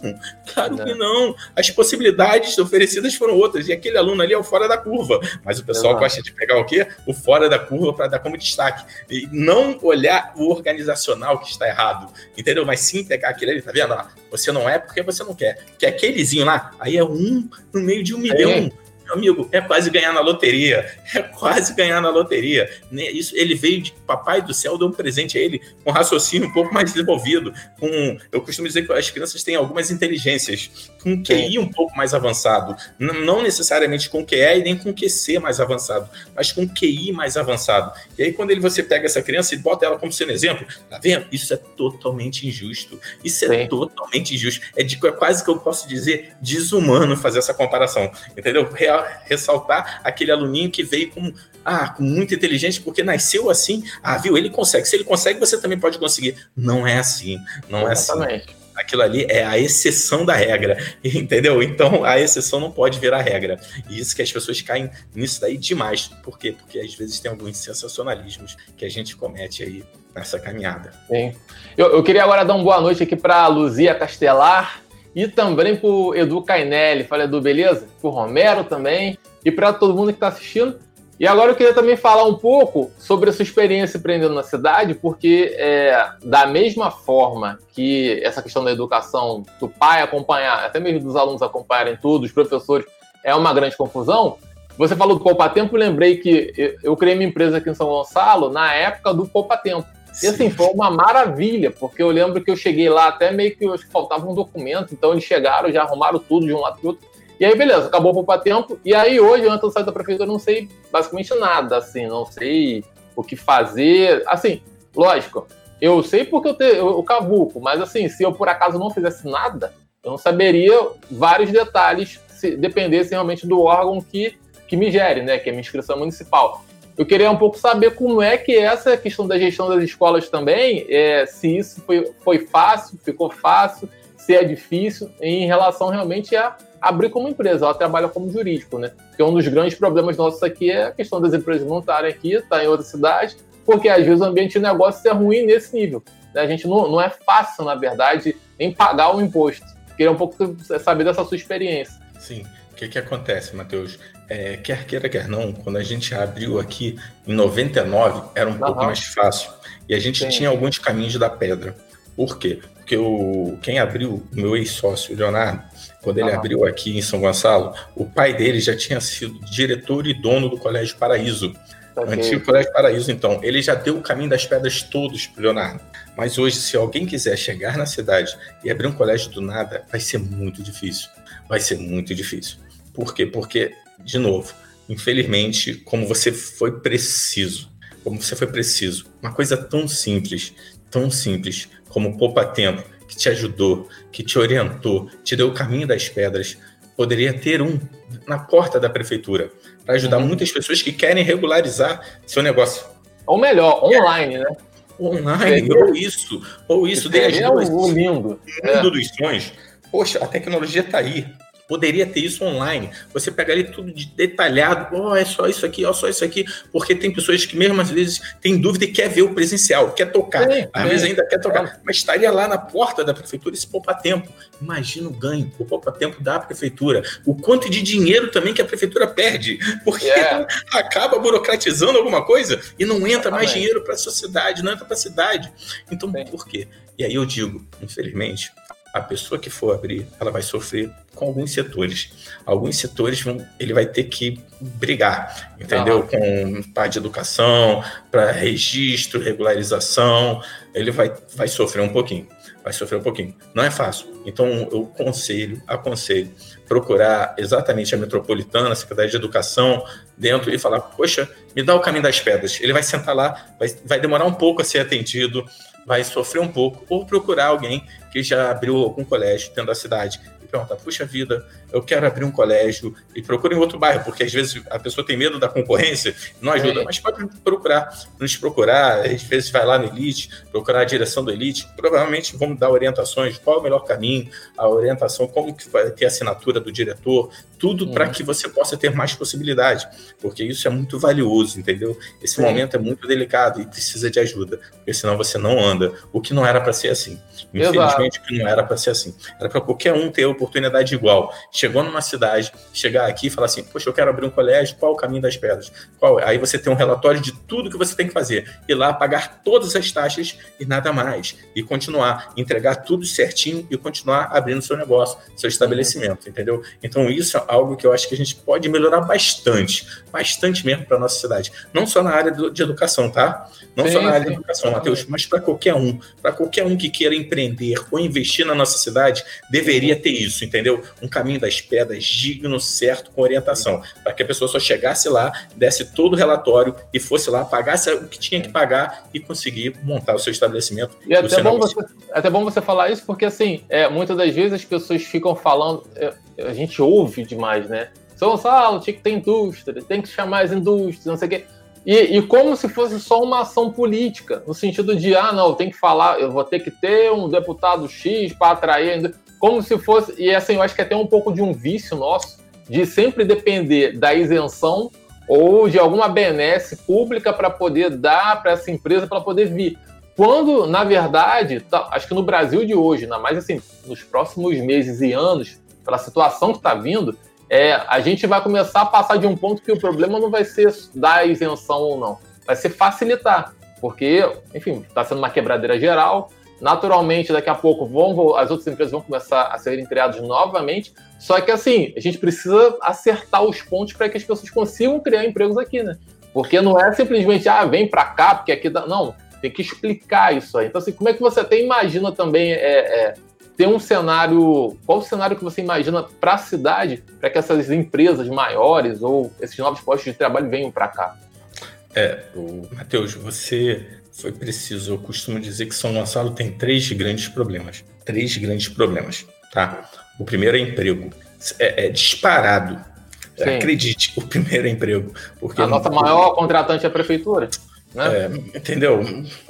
Claro não. que não. As possibilidades oferecidas foram outras. E aquele aluno ali é o fora da curva. Mas o pessoal Exato. gosta de pegar o quê? O fora da curva para dar como destaque. E não olhar o organizacional que está errado. Entendeu? Mas sim pegar aquele ali, tá vendo? Você não é porque você não quer. Que aquelezinho lá, aí é um no meio de um milhão. É amigo, é quase ganhar na loteria. É quase ganhar na loteria. Né, isso, ele veio de papai do céu, deu um presente a ele com um raciocínio um pouco mais desenvolvido. Com, eu costumo dizer que as crianças têm algumas inteligências, com QI um pouco mais avançado. Não necessariamente com QE e nem com QC mais avançado, mas com QI mais avançado. E aí, quando ele, você pega essa criança e bota ela como sendo exemplo, tá vendo? Isso é totalmente injusto. Isso é Sim. totalmente injusto. É, de, é quase que eu posso dizer desumano fazer essa comparação. Entendeu? Real ressaltar aquele aluninho que veio com, ah, com muita inteligência, porque nasceu assim. Ah, viu? Ele consegue. Se ele consegue, você também pode conseguir. Não é assim. Não Exatamente. é assim aquilo ali é a exceção da regra, entendeu? Então a exceção não pode virar regra. E isso que as pessoas caem nisso daí demais. Por quê? Porque às vezes tem alguns sensacionalismos que a gente comete aí nessa caminhada. Sim. Eu, eu queria agora dar uma boa noite aqui para Luzia Castelar, e também para o Edu Cainelli. Fala, Edu, beleza? Para Romero também. E para todo mundo que está assistindo. E agora eu queria também falar um pouco sobre a sua experiência empreendendo na cidade, porque é, da mesma forma que essa questão da educação, do pai acompanhar, até mesmo dos alunos acompanharem tudo, os professores, é uma grande confusão. Você falou do Poupa Tempo, lembrei que eu criei minha empresa aqui em São Gonçalo na época do Poupa Tempo. E assim, foi uma maravilha, porque eu lembro que eu cheguei lá até meio que, que faltava um documento, então eles chegaram, já arrumaram tudo de um lado para outro. E aí, beleza, acabou o poupa tempo. E aí, hoje, antes do sair da prefeitura, eu não sei basicamente nada, assim, não sei o que fazer. Assim, lógico, eu sei porque eu tenho o cavuco, mas assim, se eu por acaso não fizesse nada, eu não saberia vários detalhes se dependesse realmente do órgão que, que me gere, né? Que é a minha inscrição municipal. Eu queria um pouco saber como é que é essa questão da gestão das escolas também, é, se isso foi, foi fácil, ficou fácil, se é difícil, em relação realmente a abrir como empresa, ela trabalha como jurídico, né? Porque um dos grandes problemas nossos aqui é a questão das empresas não estarem aqui, estar tá em outra cidade, porque às vezes o ambiente de negócio é ruim nesse nível. Né? A gente não, não é fácil, na verdade, nem pagar o imposto. Queria um pouco saber dessa sua experiência. Sim. O que, que acontece, Matheus? É, quer queira, quer não, quando a gente abriu aqui em 99, era um uhum. pouco mais fácil. E a gente Sim. tinha alguns caminhos da pedra. Por quê? Porque o, quem abriu, o meu ex-sócio, o Leonardo, quando ele uhum. abriu aqui em São Gonçalo, o pai dele já tinha sido diretor e dono do Colégio Paraíso. Okay. Antigo Colégio Paraíso, então. Ele já deu o caminho das pedras todos para Leonardo. Mas hoje, se alguém quiser chegar na cidade e abrir um colégio do nada, vai ser muito difícil. Vai ser muito difícil. Por quê? Porque, de novo, infelizmente, como você foi preciso, como você foi preciso, uma coisa tão simples, tão simples como Poupa Tempo, que te ajudou, que te orientou, te deu o caminho das pedras, poderia ter um na porta da prefeitura para ajudar uhum. muitas pessoas que querem regularizar seu negócio. Ou melhor, online, né? Online, ou isso, ou isso, as duas. lindo. Mundo é. dos sonhos. Poxa, a tecnologia está aí. Poderia ter isso online. Você pegaria tudo de detalhado. Oh, é só isso aqui, ó, oh, só isso aqui. Porque tem pessoas que, mesmo às vezes, têm dúvida e quer ver o presencial, quer tocar. É, às é, vezes ainda quer tocar. É. Mas estaria lá na porta da prefeitura esse poupa-tempo. Imagina o ganho, o poupa-tempo da prefeitura. O quanto de dinheiro também que a prefeitura perde. Porque é. acaba burocratizando alguma coisa e não entra mais dinheiro para a sociedade, não entra para a cidade. Então, Sim. por quê? E aí eu digo, infelizmente, a pessoa que for abrir, ela vai sofrer com alguns setores. Alguns setores vão, ele vai ter que brigar, entendeu? Ah. Com parte de educação, para registro, regularização, ele vai, vai sofrer um pouquinho. Vai sofrer um pouquinho. Não é fácil. Então, eu conselho, aconselho, procurar exatamente a metropolitana, a Secretaria de Educação, dentro e falar: Poxa, me dá o caminho das pedras. Ele vai sentar lá, vai, vai demorar um pouco a ser atendido, vai sofrer um pouco, ou procurar alguém que já abriu algum colégio dentro da cidade e perguntar, puxa vida, eu quero abrir um colégio e procura em outro bairro, porque às vezes a pessoa tem medo da concorrência, não ajuda, é. mas pode procurar, nos procurar, às vezes vai lá no Elite, procurar a direção do Elite, provavelmente vamos dar orientações, qual é o melhor caminho, a orientação, como que vai ter a assinatura do diretor, tudo uhum. para que você possa ter mais possibilidade, porque isso é muito valioso, entendeu? Esse momento é muito delicado e precisa de ajuda, porque senão você não anda, o que não era para ser assim. Infelizmente, o que não era para ser assim. Era para qualquer um ter oportunidade igual. Chegou numa cidade, chegar aqui e falar assim: Poxa, eu quero abrir um colégio, qual o caminho das pedras? Qual? Aí você tem um relatório de tudo que você tem que fazer. Ir lá, pagar todas as taxas e nada mais. E continuar, entregar tudo certinho e continuar abrindo seu negócio, seu estabelecimento, entendeu? Então, isso é algo que eu acho que a gente pode melhorar bastante, bastante mesmo para nossa cidade. Não só na área de educação, tá? Não sim, só na área sim. de educação, Matheus, mas para qualquer um. Para qualquer um que queira empreender ou investir na nossa cidade, deveria ter isso, entendeu? Um caminho das pedras digno, certo, com orientação. Para que a pessoa só chegasse lá, desse todo o relatório e fosse lá, pagasse o que tinha que pagar e conseguir montar o seu estabelecimento. E é até bom, você, é até bom você falar isso, porque assim, é, muitas das vezes as pessoas ficam falando, é, a gente ouve demais, né? São Gonçalo, tinha que ter indústria, tem que chamar as indústrias, não sei o quê. E, e, como se fosse só uma ação política, no sentido de, ah, não, tem que falar, eu vou ter que ter um deputado X para atrair, como se fosse, e assim, eu acho que é até um pouco de um vício nosso, de sempre depender da isenção ou de alguma benesse pública para poder dar para essa empresa para poder vir. Quando, na verdade, tá, acho que no Brasil de hoje, ainda mais assim, nos próximos meses e anos, pela situação que está vindo, é, a gente vai começar a passar de um ponto que o problema não vai ser dar isenção ou não, vai ser facilitar, porque, enfim, está sendo uma quebradeira geral. Naturalmente, daqui a pouco vão, as outras empresas vão começar a serem criadas novamente. Só que assim, a gente precisa acertar os pontos para que as pessoas consigam criar empregos aqui, né? Porque não é simplesmente, ah, vem para cá, porque aqui dá. Não, tem que explicar isso aí. Então, assim, como é que você até imagina também é, é, ter um cenário. Qual o cenário que você imagina para a cidade, para que essas empresas maiores ou esses novos postos de trabalho venham para cá? É, Matheus, você foi preciso. Eu costumo dizer que São Gonçalo tem três grandes problemas. Três grandes problemas, tá? O primeiro é emprego. É, é disparado. Sim. Acredite, o primeiro é emprego. Porque a nossa maior contratante é a prefeitura. Né? É, entendeu?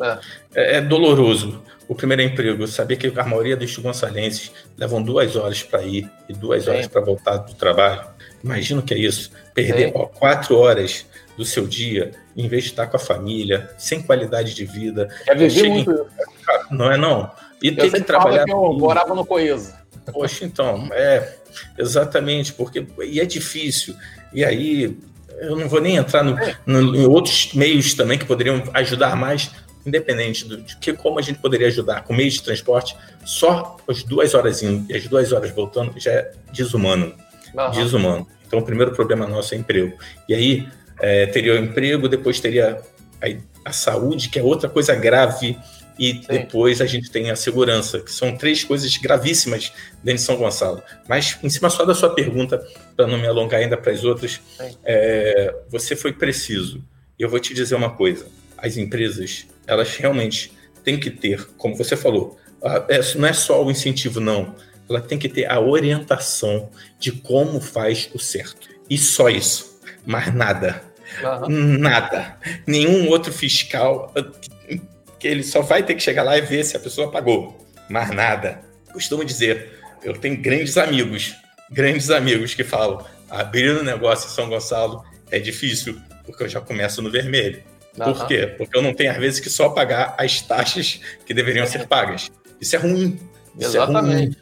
É. é. é doloroso o primeiro emprego, saber que a maioria dos gonçalenses levam duas horas para ir e duas Sim. horas para voltar do trabalho. Imagina o que é isso. Perder ó, quatro horas do seu dia em vez de estar com a família, sem qualidade de vida. É viver muito. Em... Não é não? E eu tem que trabalhar. Que eu morava no Coeso. Poxa, então, é exatamente, porque e é difícil. E aí eu não vou nem entrar no, no, em outros meios também que poderiam ajudar mais, independente do, de que como a gente poderia ajudar com meios de transporte, só as duas horas indo e as duas horas voltando já é desumano. Uhum. Desumano. Então o primeiro problema nosso é emprego. E aí é, teria o emprego, depois teria a, a saúde, que é outra coisa grave e Sim. depois a gente tem a segurança, que são três coisas gravíssimas dentro de São Gonçalo. Mas, em cima só da sua pergunta, para não me alongar ainda para as outras, é, você foi preciso. E eu vou te dizer uma coisa: as empresas, elas realmente têm que ter, como você falou, é, não é só o incentivo, não. Ela tem que ter a orientação de como faz o certo. E só isso. Mais nada. Uhum. Nada. Nenhum outro fiscal que ele só vai ter que chegar lá e ver se a pessoa pagou. Mais nada. Costumo dizer, eu tenho grandes amigos, grandes amigos que falam, abrir um negócio em São Gonçalo é difícil, porque eu já começo no vermelho. Uhum. Por quê? Porque eu não tenho, às vezes, que só pagar as taxas que deveriam ser pagas. Isso é ruim. Isso Exatamente. é ruim.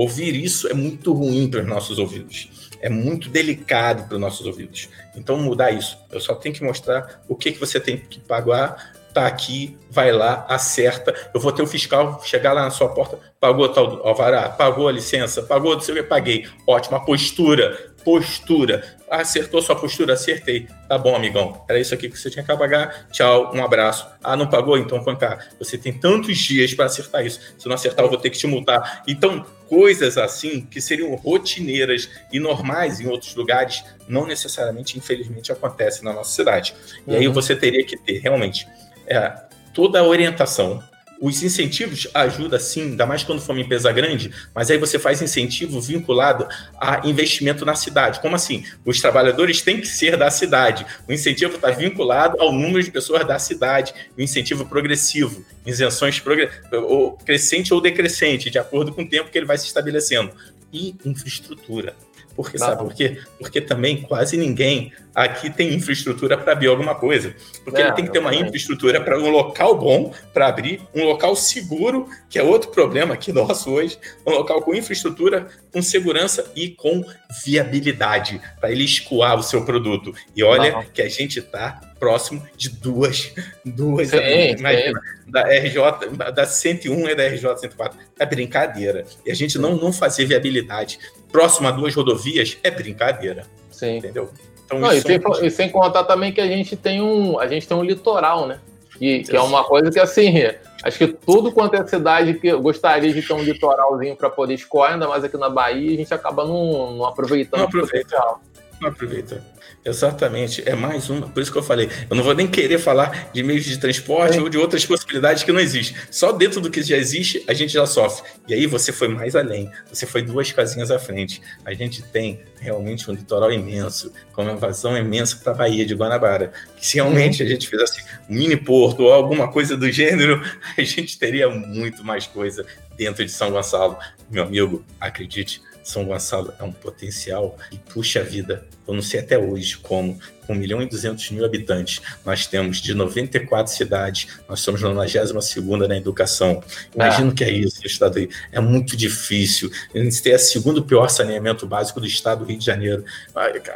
Ouvir isso é muito ruim para os nossos ouvidos. É muito delicado para os nossos ouvidos. Então, mudar isso. Eu só tenho que mostrar o que, que você tem que pagar tá aqui, vai lá, acerta. Eu vou ter o fiscal chegar lá na sua porta, pagou tal alvará, pagou a licença, pagou, não sei o que, paguei. Ótima postura, postura. Acertou sua postura? Acertei. Tá bom, amigão. Era isso aqui que você tinha que pagar. Tchau, um abraço. Ah, não pagou? Então vem cá. Você tem tantos dias para acertar isso. Se não acertar, eu vou ter que te multar. Então, coisas assim que seriam rotineiras e normais em outros lugares, não necessariamente, infelizmente, acontecem na nossa cidade. E uhum. aí você teria que ter realmente é, toda a orientação. Os incentivos ajudam sim, ainda mais quando for uma empresa grande, mas aí você faz incentivo vinculado a investimento na cidade. Como assim? Os trabalhadores têm que ser da cidade. O incentivo está vinculado ao número de pessoas da cidade. O incentivo progressivo, isenções progr... ou crescente ou decrescente, de acordo com o tempo que ele vai se estabelecendo. E infraestrutura. Porque, Não. sabe por quê? Porque também quase ninguém aqui tem infraestrutura para abrir alguma coisa. Porque ele tem que ter uma infraestrutura para um local bom para abrir, um local seguro, que é outro problema aqui nosso hoje, um local com infraestrutura, com segurança e com viabilidade para ele escoar o seu produto. E olha Não. que a gente está próximo de duas, duas, sim, imagina, sim. da RJ, da 101 e da RJ 104. É brincadeira. E a gente não, não fazer viabilidade próximo a duas rodovias é brincadeira. Sim. Entendeu? Então, Não, e, sem, e, sem, contar também que a gente tem um, a gente tem um litoral, né? E, que é uma coisa que, assim, acho que tudo quanto é cidade que gostaria de ter um litoralzinho para poder escoar, ainda mais aqui na Bahia, a gente acaba não, não aproveitando não aproveita. Não aproveita. Exatamente, é mais uma, por isso que eu falei, eu não vou nem querer falar de meios de transporte é. ou de outras possibilidades que não existem. Só dentro do que já existe, a gente já sofre. E aí você foi mais além, você foi duas casinhas à frente. A gente tem realmente um litoral imenso, com uma invasão imensa para a Bahia de Guanabara. Que se realmente uhum. a gente fizesse um mini porto ou alguma coisa do gênero, a gente teria muito mais coisa dentro de São Gonçalo. Meu amigo, acredite, são Gonçalo é um potencial e puxa a vida. Eu não sei até hoje como, com 1 milhão e 200 mil habitantes, nós temos de 94 cidades, nós somos na 92 na educação. Imagina o que é isso, estado aí. É muito difícil. A gente tem o segundo pior saneamento básico do estado do Rio de Janeiro.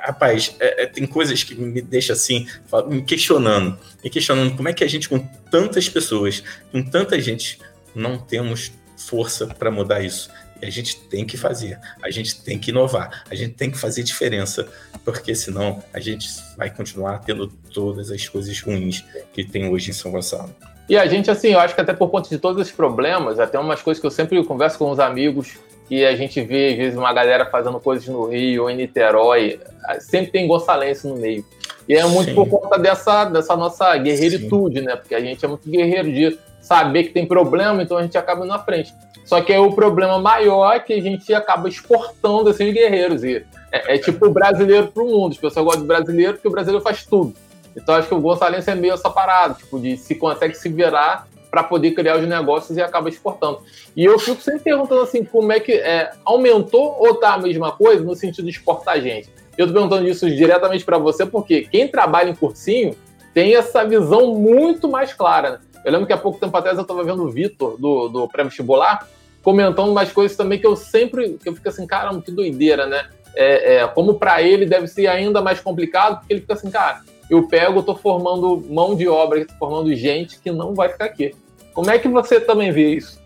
Rapaz, é, é, tem coisas que me deixam assim, me questionando, me questionando como é que a gente, com tantas pessoas, com tanta gente, não temos força para mudar isso. E a gente tem que fazer, a gente tem que inovar, a gente tem que fazer diferença, porque senão a gente vai continuar tendo todas as coisas ruins que tem hoje em São Gonçalo. E a gente, assim, eu acho que até por conta de todos esses problemas, até umas coisas que eu sempre converso com os amigos, que a gente vê, às vezes, uma galera fazendo coisas no Rio ou em Niterói, sempre tem gonçalense no meio. E é muito Sim. por conta dessa, dessa nossa guerreiritude, Sim. né? Porque a gente é muito guerreiro de saber que tem problema, então a gente acaba na frente. Só que é o problema maior é que a gente acaba exportando esses guerreiros. E é, é tipo o brasileiro para o mundo. As pessoas gostam do brasileiro porque o brasileiro faz tudo. Então acho que o Gonçalves é meio essa parada, tipo, de se consegue se virar para poder criar os negócios e acaba exportando. E eu fico sempre perguntando assim, como é que é, aumentou ou tá a mesma coisa no sentido de exportar gente? Eu tô perguntando isso diretamente para você porque quem trabalha em cursinho tem essa visão muito mais clara. Né? Eu lembro que há pouco tempo atrás eu estava vendo o Vitor, do, do pré-vestibular, comentando umas coisas também que eu sempre, que eu fico assim, caramba, que doideira, né? É, é, como para ele deve ser ainda mais complicado, porque ele fica assim, cara, eu pego, eu tô formando mão de obra, tô formando gente que não vai ficar aqui. Como é que você também vê isso?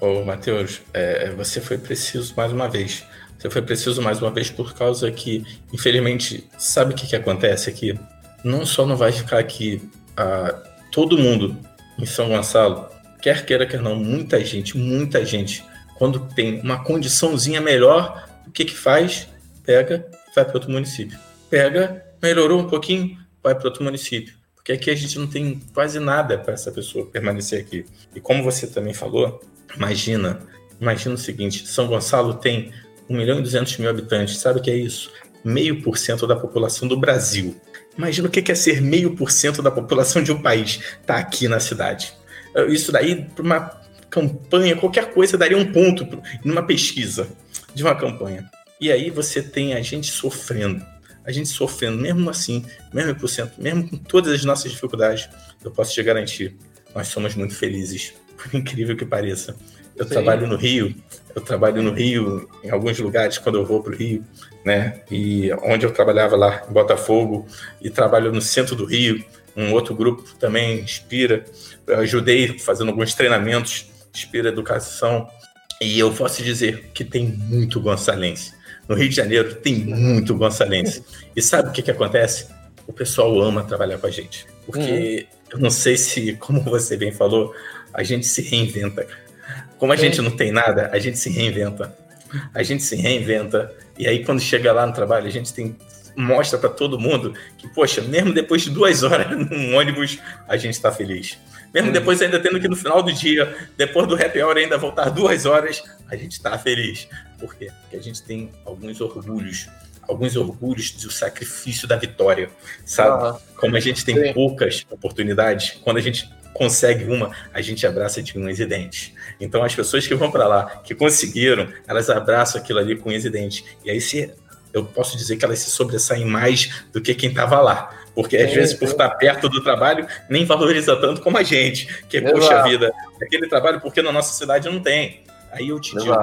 Ô, Matheus, é, você foi preciso mais uma vez. Você foi preciso mais uma vez por causa que, infelizmente, sabe o que, que acontece aqui? Não só não vai ficar aqui ah, todo mundo em São Gonçalo, quer queira, quer não, muita gente, muita gente, quando tem uma condiçãozinha melhor, o que que faz? Pega, vai para outro município. Pega, melhorou um pouquinho, vai para outro município. Porque aqui a gente não tem quase nada para essa pessoa permanecer aqui. E como você também falou, imagina, imagina o seguinte: São Gonçalo tem 1 milhão e 200 mil habitantes. Sabe o que é isso? Meio por cento da população do Brasil. Imagina o que é ser meio por cento da população de um país tá aqui na cidade. Isso daí, para uma campanha, qualquer coisa, daria um ponto numa pesquisa de uma campanha. E aí você tem a gente sofrendo. A gente sofrendo, mesmo assim, mesmo por cento, mesmo com todas as nossas dificuldades, eu posso te garantir, nós somos muito felizes, por incrível que pareça. Eu Sim. trabalho no Rio, eu trabalho no Rio, em alguns lugares, quando eu vou para o Rio, né? E onde eu trabalhava lá em Botafogo, e trabalho no centro do Rio, um outro grupo também, Inspira. Eu ajudei fazendo alguns treinamentos, Inspira Educação. E eu posso dizer que tem muito gonçalense. No Rio de Janeiro tem muito gonçalense. E sabe o que, que acontece? O pessoal ama trabalhar com a gente. Porque uhum. eu não sei se, como você bem falou, a gente se reinventa. Como a gente não tem nada, a gente se reinventa. A gente se reinventa. E aí, quando chega lá no trabalho, a gente tem mostra para todo mundo que, poxa, mesmo depois de duas horas num ônibus, a gente está feliz. Mesmo hum. depois ainda tendo que no final do dia, depois do happy hour ainda voltar duas horas, a gente está feliz. Por quê? Porque a gente tem alguns orgulhos, alguns orgulhos do sacrifício da vitória, sabe? Uhum. Como a gente tem Sim. poucas oportunidades, quando a gente consegue uma, a gente abraça de unhas e dentes. Então as pessoas que vão para lá, que conseguiram, elas abraçam aquilo ali com unhas e dentes. E aí se eu posso dizer que elas se sobressaem mais do que quem estava lá. Porque às é, vezes, por é. estar perto do trabalho, nem valoriza tanto como a gente. Que, Exato. poxa vida, aquele trabalho, porque na nossa cidade não tem. Aí eu te digo,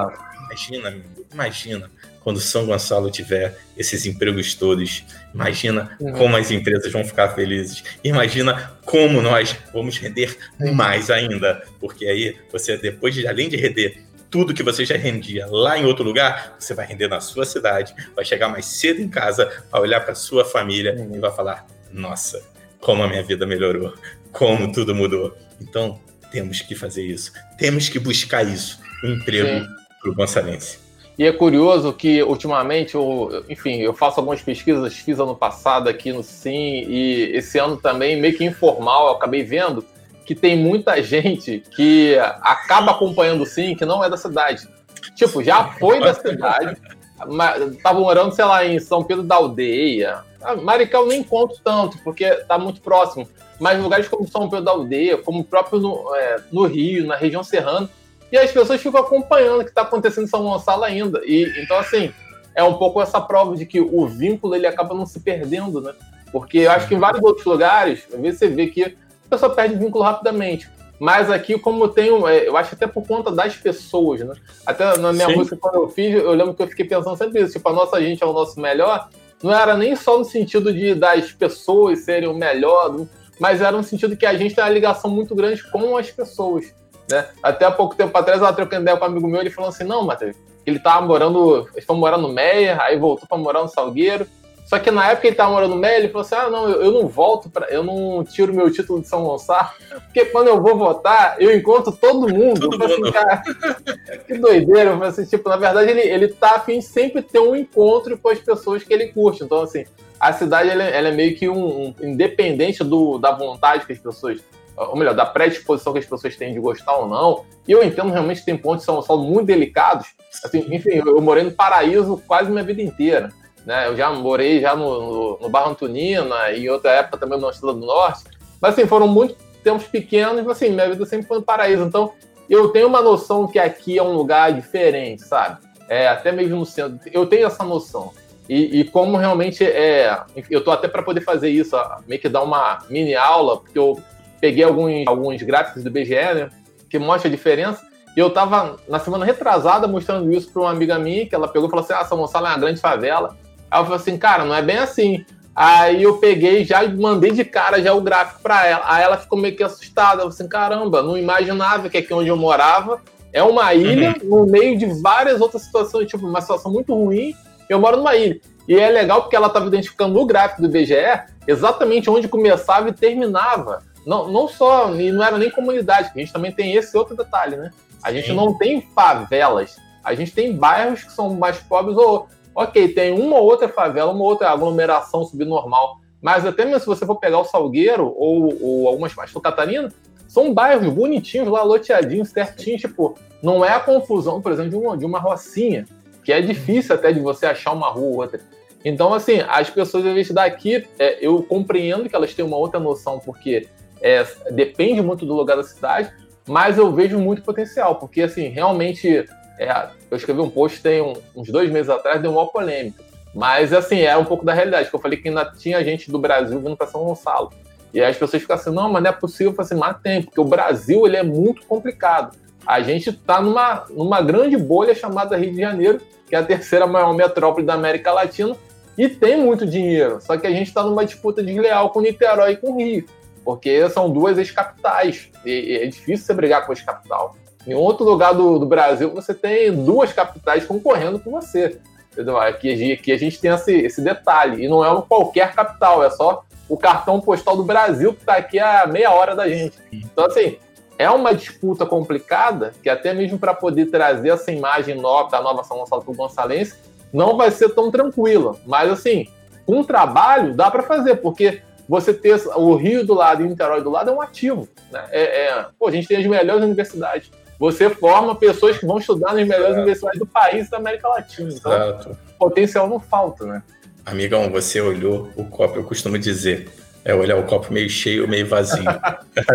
imagina, imagina quando São Gonçalo tiver esses empregos todos. Imagina uhum. como as empresas vão ficar felizes. Imagina como nós vamos render mais ainda. Porque aí você, depois de, além de render tudo que você já rendia lá em outro lugar, você vai render na sua cidade, vai chegar mais cedo em casa, vai olhar para sua família uhum. e vai falar: Nossa, como a minha vida melhorou, como tudo mudou. Então, temos que fazer isso, temos que buscar isso, um emprego para o gonçalense. E é curioso que, ultimamente, eu, enfim, eu faço algumas pesquisas, fiz ano passado aqui no SIM, e esse ano também, meio que informal, eu acabei vendo que tem muita gente que acaba acompanhando sim, que não é da cidade. Tipo, já foi da cidade, mas tava morando, sei lá, em São Pedro da Aldeia. Ah, Maricão nem conto tanto, porque tá muito próximo. Mas lugares como São Pedro da Aldeia, como o próprio no, é, no Rio, na região serrana, e as pessoas ficam acompanhando o que está acontecendo em São Gonçalo ainda. E então assim é um pouco essa prova de que o vínculo ele acaba não se perdendo, né? Porque eu acho que em vários outros lugares, às vezes você vê que a pessoa perde vínculo rapidamente. Mas aqui, como tem, é, eu acho até por conta das pessoas, né? Até na minha Sim. música, quando eu fiz, eu lembro que eu fiquei pensando sempre isso. Tipo, a nossa gente é o nosso melhor. Não era nem só no sentido de das pessoas serem o melhor, mas era no sentido que a gente tem uma ligação muito grande com as pessoas. Né? Até há pouco tempo atrás, eu estava trocando ideia com um amigo meu, ele falou assim, não, Matheus, ele estava morando, eles estão morando no Meia, aí voltou para morar no Salgueiro, só que na época ele tava morando no Mé, ele falou assim: ah, não, eu, eu não volto, pra, eu não tiro meu título de São Gonçalo, porque quando eu vou votar, eu encontro todo mundo. Todo assim. Cara, que doideira. Eu assim, tipo, na verdade, ele, ele tá afim de sempre ter um encontro com as pessoas que ele curte. Então, assim, a cidade ela, ela é meio que um, um, independente do, da vontade que as pessoas. Ou melhor, da predisposição que as pessoas têm de gostar ou não. E eu entendo realmente que tem pontos de São Gonçalo muito delicados. Assim, enfim, eu, morei no paraíso quase minha vida inteira. Né? Eu já morei já no, no, no Barra Antonina e em outra época também no Estrela do Norte. Mas assim, foram muitos tempos pequenos, mas assim, minha vida sempre foi no paraíso. Então, eu tenho uma noção que aqui é um lugar diferente, sabe? É, até mesmo no centro. Eu tenho essa noção. E, e como realmente é. Eu tô até para poder fazer isso, meio que dar uma mini aula, porque eu peguei alguns, alguns gráficos do BGE, né? Que mostra a diferença. E eu tava na semana retrasada mostrando isso para uma amiga minha, que ela pegou e falou assim: ah, São Gonçalo é uma grande favela. Aí eu falei assim, cara, não é bem assim. Aí eu peguei já mandei de cara já o gráfico para ela. Aí ela ficou meio que assustada. Eu assim, caramba, não imaginava que aqui onde eu morava é uma ilha uhum. no meio de várias outras situações, tipo, uma situação muito ruim. Eu moro numa ilha. E é legal porque ela estava identificando no gráfico do IBGE exatamente onde começava e terminava. Não, não só, e não era nem comunidade, a gente também tem esse outro detalhe, né? A gente Sim. não tem favelas, a gente tem bairros que são mais pobres ou, ok, tem uma ou outra favela, uma outra aglomeração subnormal, mas até mesmo se você for pegar o Salgueiro ou, ou algumas partes do Catarina, são bairros bonitinhos lá, loteadinhos, certinhos, tipo, não é a confusão, por exemplo, de uma, de uma rocinha, que é difícil até de você achar uma rua ou outra. Então, assim, as pessoas, às vezes, daqui, é, eu compreendo que elas têm uma outra noção, porque é, depende muito do lugar da cidade, mas eu vejo muito potencial, porque, assim, realmente, é, eu escrevi um post tem um, uns dois meses atrás, deu uma polêmica, mas, assim, é um pouco da realidade, que eu falei que ainda tinha gente do Brasil vindo para São Gonçalo, e aí as pessoas ficam assim, não, mas não é possível, falei assim, mas tem, porque o Brasil, ele é muito complicado. A gente está numa, numa grande bolha chamada Rio de Janeiro, que é a terceira maior metrópole da América Latina, e tem muito dinheiro. Só que a gente está numa disputa desleal com Niterói e com Rio porque são duas ex-capitais, e, é difícil você brigar com ex-capital. Em outro lugar do, do, Brasil, você tem duas capitais concorrendo com você. Aqui, aqui a gente tem esse, esse detalhe, e não é qualquer capital, é só o cartão postal do Brasil que está aqui a meia hora da gente. Então, assim, é uma disputa complicada, que até mesmo para poder trazer essa imagem nova da nova São Gonçalo para o Gonçalense, não vai ser tão tranquila. Mas, assim, com trabalho dá para fazer, porque você ter o Rio do lado e o Niterói do lado é um ativo. Né? É, é, pô, a gente tem as melhores universidades. Você forma pessoas que vão estudar nas melhores universidades do país e da América Latina. Então, Exato. potencial não falta, né? Amigão, você olhou o copo, eu costumo dizer, é olhar o copo meio cheio meio vazio.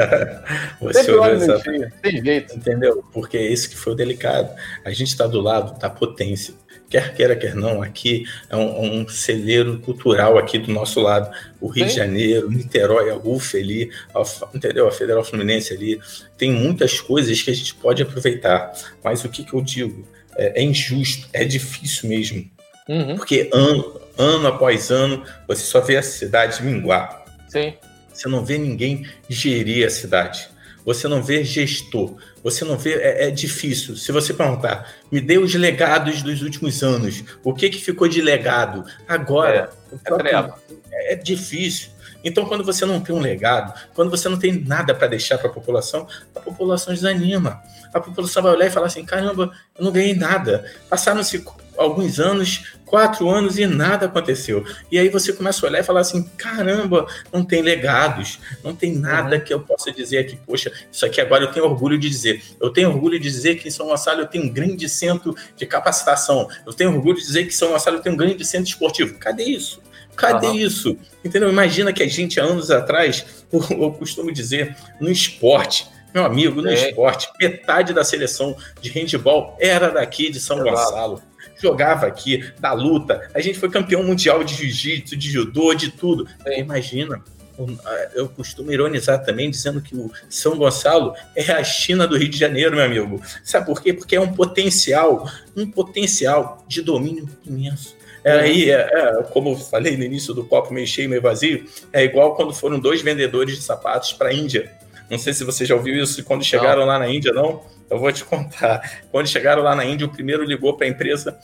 você olhou essa... Tem jeito. Entendeu? Porque é isso que foi o delicado. A gente está do lado da potência quer queira, quer não, aqui é um, um celeiro cultural aqui do nosso lado. O Rio Sim. de Janeiro, Niterói, a UF ali, a, entendeu? A Federal Fluminense ali. Tem muitas coisas que a gente pode aproveitar. Mas o que, que eu digo? É, é injusto, é difícil mesmo. Uhum. Porque ano, ano após ano, você só vê a cidade minguar. Sim. Você não vê ninguém gerir a cidade você não vê gestor, você não vê, é, é, difícil. Se você perguntar, me dê os legados dos últimos anos, o que, que ficou de legado? Agora, é, é, é difícil. Então, quando você não tem um legado, quando você não tem nada para deixar para a população, a população desanima. A população vai olhar e falar assim: caramba, eu não ganhei nada. Passaram-se alguns anos, quatro anos e nada aconteceu. E aí você começa a olhar e falar assim: caramba, não tem legados, não tem nada uhum. que eu possa dizer aqui, poxa, isso aqui agora eu tenho orgulho de dizer. Eu tenho orgulho de dizer que em São Gonçalo eu tenho um grande centro de capacitação. Eu tenho orgulho de dizer que em São Gonçalo eu tenho um grande centro esportivo. Cadê isso? Cadê uhum. isso? Entendeu? Imagina que a gente, há anos atrás, eu costumo dizer, no esporte, meu amigo, no é. esporte, metade da seleção de handball era daqui de São Exato. Gonçalo jogava aqui, da luta. A gente foi campeão mundial de jiu-jitsu, de judô, de tudo. É. Imagina, eu costumo ironizar também dizendo que o São Gonçalo é a China do Rio de Janeiro, meu amigo. Sabe por quê? Porque é um potencial, um potencial de domínio imenso. É, aí, é, é, como eu falei no início do copo meio cheio, meio vazio, é igual quando foram dois vendedores de sapatos para a Índia. Não sei se você já ouviu isso quando chegaram não. lá na Índia, não. Eu vou te contar. Quando chegaram lá na Índia, o primeiro ligou para a empresa,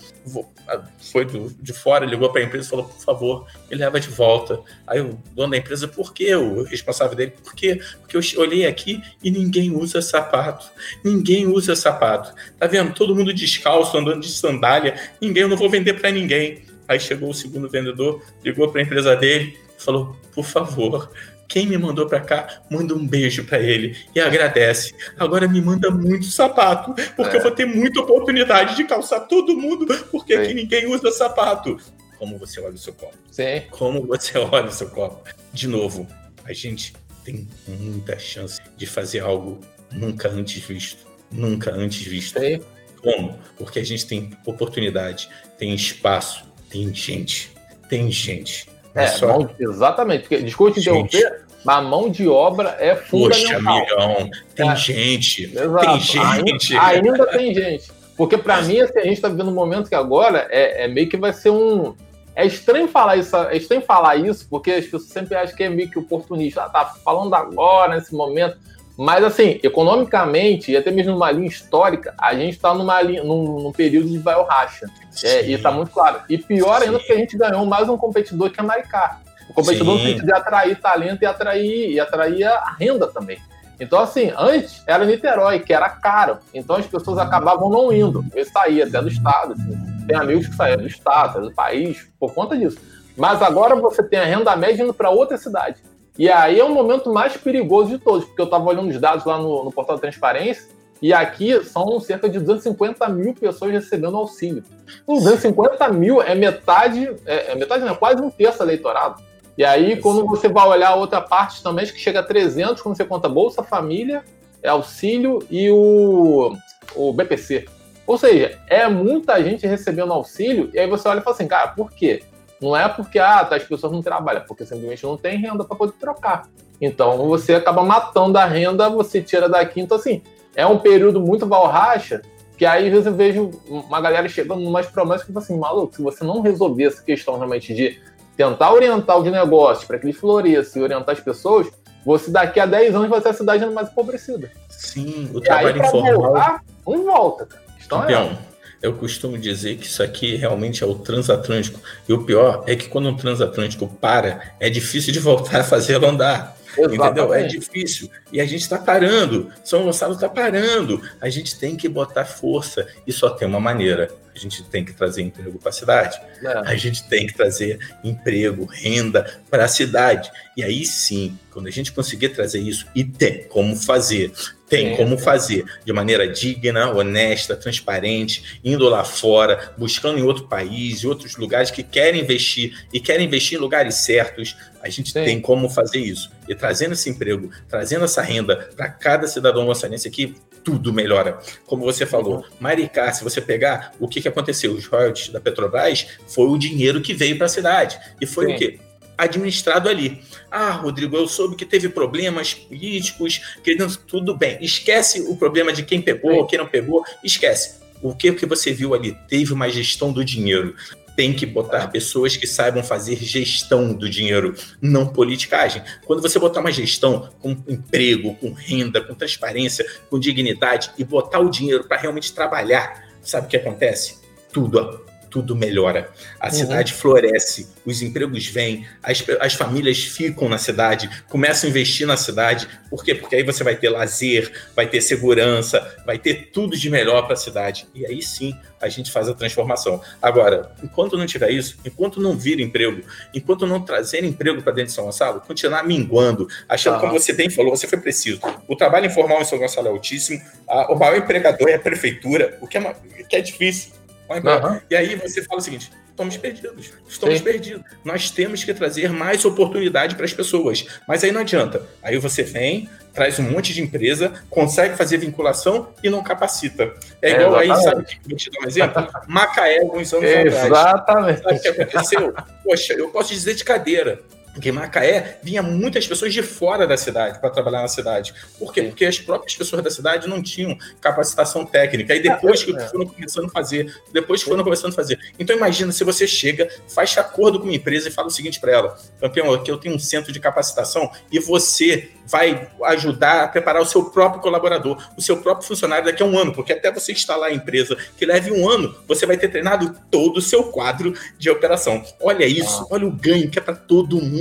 foi do, de fora, ligou para a empresa e falou: por favor, me leva de volta. Aí o dono da empresa, por quê? O responsável dele, por quê? Porque eu olhei aqui e ninguém usa sapato. Ninguém usa sapato. Tá vendo? Todo mundo descalço, andando de sandália. Ninguém, eu não vou vender para ninguém. Aí chegou o segundo vendedor, ligou para a empresa dele, falou: por favor, quem me mandou para cá, manda um beijo para ele e agradece. Agora me manda muito sapato, porque é. eu vou ter muita oportunidade de calçar todo mundo, porque Sim. aqui ninguém usa sapato. Como você olha o seu copo? Sim. Como você olha o seu copo? De novo, a gente tem muita chance de fazer algo nunca antes visto. Nunca antes visto. Sim. Como? Porque a gente tem oportunidade, tem espaço, tem gente. Tem gente É, só... mão, exatamente. Porque, desculpa te interromper, mas a mão de obra é fundamental. Poxa, amigão, tem é. gente. Exato. Tem gente. Ainda, ainda tem gente. Porque para mim, assim, a gente está vivendo um momento que agora é, é, meio que vai ser um. É estranho falar isso, é estranho falar isso, porque as pessoas sempre acham que é meio que oportunista. Ah, tá falando agora, nesse momento. Mas, assim, economicamente, e até mesmo numa linha histórica, a gente está numa linha, num, num, período de vai racha. É, e está muito claro. E pior ainda, porque a gente ganhou mais um competidor que é a Maricá. O competidor Sim. sentido de atrair talento e atrair, e atrair a renda também. Então, assim, antes era Niterói, que era caro. Então as pessoas acabavam não indo. Eu saía até do estado. Assim. Tem amigos que saíam do estado, do país, por conta disso. Mas agora você tem a renda média indo para outra cidade. E aí é o momento mais perigoso de todos, porque eu estava olhando os dados lá no, no portal da transparência, e aqui são cerca de 250 mil pessoas recebendo auxílio. 250 mil é metade, é, é metade não, é quase um terço eleitorado. E aí, quando você vai olhar a outra parte também, acho que chega a 300 quando você conta Bolsa Família, é auxílio e o, o BPC. Ou seja, é muita gente recebendo auxílio, e aí você olha e fala assim, cara, por quê? Não é porque ah, tá, as pessoas não trabalham, porque simplesmente não tem renda para poder trocar. Então você acaba matando a renda, você tira daqui. Então, assim, é um período muito valracha, que aí às vezes eu vejo uma galera chegando umas promessas que assim, maluco, se você não resolver essa questão realmente de tentar orientar os negócios para que ele floresça e orientar as pessoas, você daqui a 10 anos vai ser a cidade mais empobrecida. Sim, o e trabalho aí, informal. Voltar, não volta. Campeão, é. Eu costumo dizer que isso aqui realmente é o transatlântico. E o pior é que quando um transatlântico para, é difícil de voltar a fazê-lo andar. Exatamente. Entendeu? É difícil. E a gente está parando. São Gonçalo está parando. A gente tem que botar força. E só tem uma maneira. A gente tem que trazer emprego para a cidade. É. A gente tem que trazer emprego, renda para a cidade. E aí sim, quando a gente conseguir trazer isso, e tem como fazer, tem como fazer de maneira digna, honesta, transparente, indo lá fora, buscando em outro país, em outros lugares que querem investir e querem investir em lugares certos. A gente Sim. tem como fazer isso. E trazendo esse emprego, trazendo essa renda para cada cidadão moçanense aqui, tudo melhora. Como você falou, uhum. Maricá, se você pegar o que, que aconteceu, os royalties da Petrobras, foi o dinheiro que veio para a cidade. E foi Sim. o quê? administrado ali. Ah, Rodrigo, eu soube que teve problemas políticos, que tudo bem. Esquece o problema de quem pegou, quem não pegou, esquece. O que que você viu ali? Teve uma gestão do dinheiro. Tem que botar pessoas que saibam fazer gestão do dinheiro, não politicagem. Quando você botar uma gestão com emprego, com renda, com transparência, com dignidade e botar o dinheiro para realmente trabalhar, sabe o que acontece? Tudo tudo melhora. A uhum. cidade floresce, os empregos vêm, as, as famílias ficam na cidade, começam a investir na cidade. Por quê? Porque aí você vai ter lazer, vai ter segurança, vai ter tudo de melhor para a cidade. E aí sim a gente faz a transformação. Agora, enquanto não tiver isso, enquanto não vir emprego, enquanto não trazer emprego para dentro de São Gonçalo, continuar minguando, achando, como você bem falou, você foi preciso. O trabalho informal em São Gonçalo é altíssimo, a, o maior empregador é a prefeitura, o que é, que é difícil Uhum. E aí você fala o seguinte: estamos perdidos. Estamos Sim. perdidos. Nós temos que trazer mais oportunidade para as pessoas. Mas aí não adianta. Aí você vem, traz um monte de empresa, consegue fazer vinculação e não capacita. É igual é, aí, sabe que vou te dar um exemplo? Macaé, alguns anos exatamente. atrás. Exatamente. Sabe o que aconteceu? Poxa, eu posso dizer de cadeira. Porque em Macaé vinha muitas pessoas de fora da cidade para trabalhar na cidade. Por quê? Porque as próprias pessoas da cidade não tinham capacitação técnica. E depois que é. foram começando a fazer, depois que foram começando a fazer. Então imagina se você chega, faz acordo com uma empresa e fala o seguinte para ela: campeão, aqui eu tenho um centro de capacitação e você vai ajudar a preparar o seu próprio colaborador, o seu próprio funcionário daqui a um ano, porque até você instalar a empresa que leve um ano, você vai ter treinado todo o seu quadro de operação. Olha isso, ah. olha o ganho que é para todo mundo.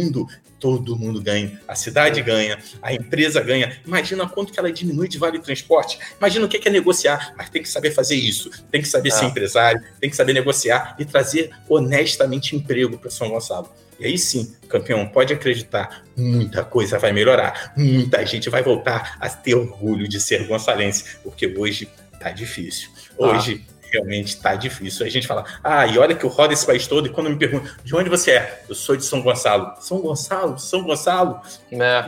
Todo mundo ganha, a cidade ganha, a empresa ganha. Imagina quanto que ela diminui de vale transporte. Imagina o que é negociar, mas tem que saber fazer isso, tem que saber ah. ser empresário, tem que saber negociar e trazer honestamente emprego para São Gonçalo. E aí sim, campeão, pode acreditar, muita coisa vai melhorar, muita gente vai voltar a ter orgulho de ser gonçalense, porque hoje tá difícil. Hoje ah. Realmente tá difícil. A gente fala, ah, e olha que eu rodo esse país todo, e quando me perguntam, de onde você é? Eu sou de São Gonçalo. São Gonçalo? São Gonçalo? É.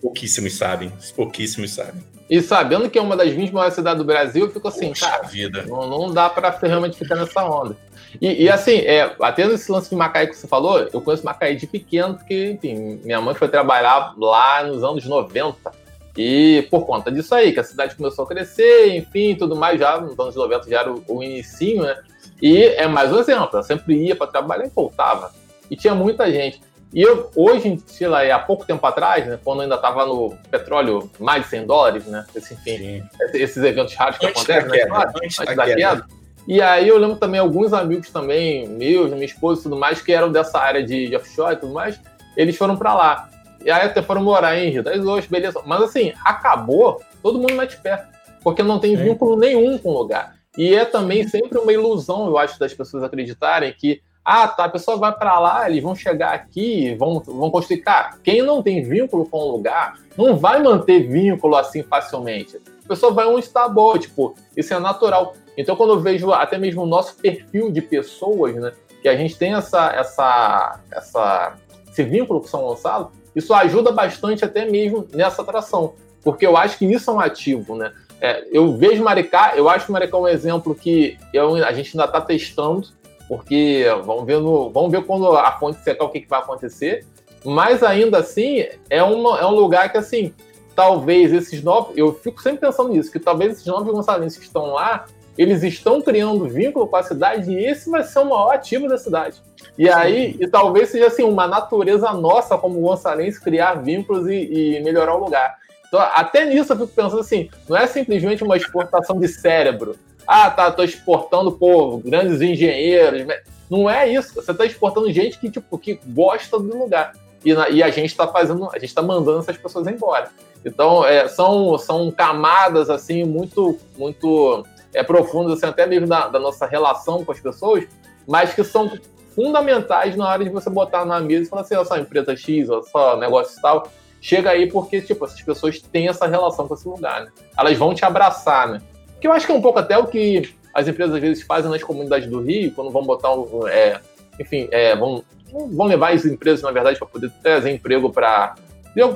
Pouquíssimos sabem, pouquíssimos sabem. E sabendo que é uma das 20 maiores cidades do Brasil, eu fico assim, Poxa cara, vida. Não, não dá para realmente ficar nessa onda. E, e, assim, é, até nesse lance de Macaé que você falou, eu conheço Macaé de pequeno, porque, enfim, minha mãe foi trabalhar lá nos anos 90. E por conta disso aí, que a cidade começou a crescer, enfim, tudo mais, já nos anos 90 já era o, o inicinho, né? E é mais um exemplo, eu sempre ia para trabalhar e voltava. E tinha muita gente. E eu, hoje, sei lá, há pouco tempo atrás, né, quando ainda estava no petróleo mais de 100 dólares, né? Esse, enfim, esses eventos raros que antes acontecem, né? Antes, antes da, queda. E aí eu lembro também alguns amigos também, meus, minha esposa e tudo mais, que eram dessa área de, de offshore e tudo mais, eles foram para lá. E aí até foram morar em Rio das Ostras, beleza. Mas assim, acabou, todo mundo mete pé. Porque não tem Sim. vínculo nenhum com o lugar. E é também sempre uma ilusão, eu acho, das pessoas acreditarem que ah, tá, a pessoa vai para lá, eles vão chegar aqui, vão, vão construir. Cara, quem não tem vínculo com o lugar não vai manter vínculo assim facilmente. A pessoa vai onde está boa, tipo, isso é natural. Então, quando eu vejo até mesmo o nosso perfil de pessoas, né, que a gente tem essa, essa, essa, esse vínculo com São Gonçalo, isso ajuda bastante até mesmo nessa atração, porque eu acho que isso é um ativo, né? É, eu vejo Maricá, eu acho que Maricá é um exemplo que eu, a gente ainda está testando, porque vamos ver, no, vamos ver quando a fonte secar o que, que vai acontecer. Mas ainda assim, é, uma, é um lugar que, assim, talvez esses novos. Eu fico sempre pensando nisso, que talvez esses novos gonçalenses que estão lá, eles estão criando vínculo com a cidade e esse vai ser o maior ativo da cidade. E aí, e talvez seja assim, uma natureza nossa como gonçalense criar vínculos e, e melhorar o lugar. Então, até nisso eu fico pensando assim, não é simplesmente uma exportação de cérebro, ah, tá, tô exportando, pô, grandes engenheiros. Não é isso. Você tá exportando gente que, tipo, que gosta do lugar. E, na, e a gente está fazendo, a gente está mandando essas pessoas embora. Então, é, são, são camadas, assim, muito, muito é, profundas, assim, até mesmo da, da nossa relação com as pessoas, mas que são fundamentais na hora de você botar na mesa e falar assim, olha só, empresa X, olha só, negócio tal, chega aí porque, tipo, essas pessoas têm essa relação com esse lugar, né? Elas vão te abraçar, né? Que eu acho que é um pouco até o que as empresas às vezes fazem nas comunidades do Rio, quando vão botar, um, é, enfim, é, vão, vão levar as empresas, na verdade, para poder trazer emprego para